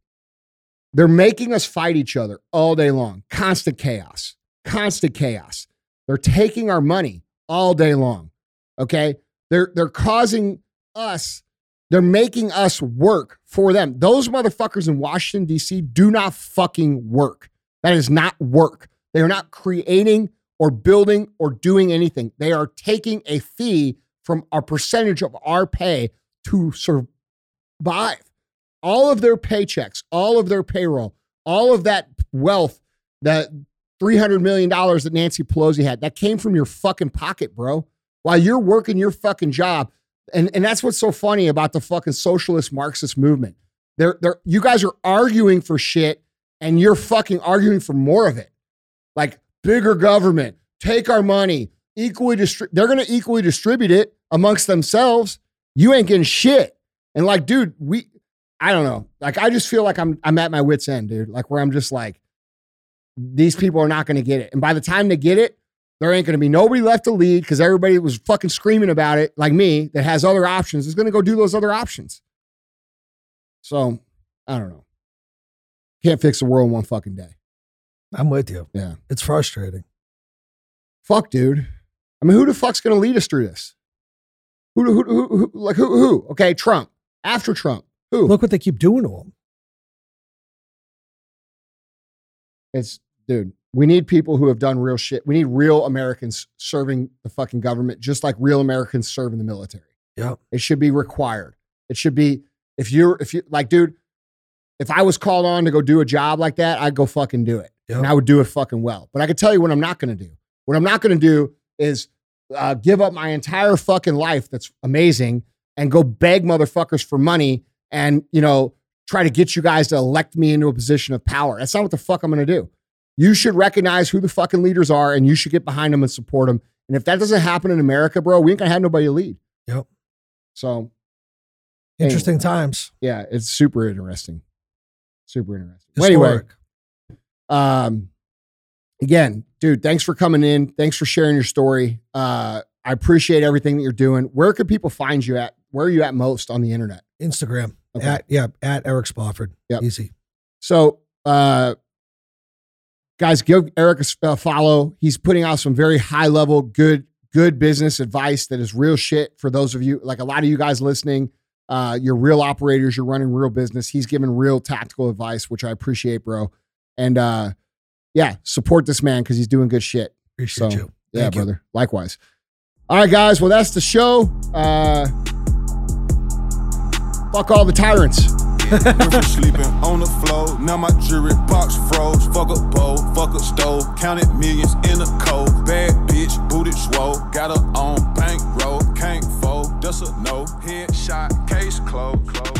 They're making us fight each other all day long. Constant chaos. Constant chaos. They're taking our money all day long. Okay? They're they're causing us they're making us work for them. Those motherfuckers in Washington D.C. do not fucking work. That is not work. They are not creating or building or doing anything. They are taking a fee from a percentage of our pay to survive. All of their paychecks, all of their payroll, all of that wealth, that $300 million that Nancy Pelosi had, that came from your fucking pocket, bro. While you're working your fucking job. And, and that's what's so funny about the fucking socialist Marxist movement. They're, they're, you guys are arguing for shit and you're fucking arguing for more of it. Like bigger government, take our money, equally distribute. They're going to equally distribute it amongst themselves. You ain't getting shit. And like, dude, we, I don't know. Like, I just feel like I'm, I'm at my wits end, dude. Like, where I'm just like, these people are not going to get it. And by the time they get it, there ain't going to be nobody left to lead because everybody was fucking screaming about it, like me, that has other options, is going to go do those other options. So, I don't know. Can't fix the world in one fucking day. I'm with you. Yeah. It's frustrating. Fuck, dude. I mean, who the fuck's going to lead us through this? Who, who, who, who like who, who? Okay, Trump. After Trump, who? Look what they keep doing to him. It's dude. We need people who have done real shit. We need real Americans serving the fucking government, just like real Americans serve in the military. Yep. It should be required. It should be if you're if you like, dude. If I was called on to go do a job like that, I'd go fucking do it, Yep. and I would do it fucking well. But I can tell you what I'm not going to do. What I'm not going to do is uh, give up my entire fucking life that's amazing and go beg motherfuckers for money and you know try to get you guys to elect me into a position of power. That's not what the fuck I'm going to do. You should recognize who the fucking leaders are and you should get behind them and support them. And if that doesn't happen in America, bro, we ain't gonna have nobody to lead. Yep. So Interesting Anyway. times. yeah, it's super interesting. Super interesting. Well, anyway, um, again, dude, thanks for coming in. Thanks for sharing your story. Uh, I appreciate everything that you're doing. Where can people find you at? Where are you at most on the internet? Instagram Okay. at yeah at Eric Spofford. Yep. Easy. So, uh, guys, give Eric a follow. He's putting out some very high level, good, good business advice that is real shit for those of you, like a lot of you guys listening. Uh, you're real operators. You're running real business. He's giving real tactical advice, which I appreciate, bro. And uh, yeah, support this man because he's doing good shit. Appreciate So, you. Yeah, Thank you. brother. Likewise. All right, guys. Well, that's the show. Uh, fuck all the tyrants. Went sleeping on the floor. Now my jewelry box froze. Fuck a bowl, fuck a stove. Counted millions in a cold. Bad bitch, booted swole. Got her on bankroll. Can't fold, that's a no. Headshot, case closed. closed.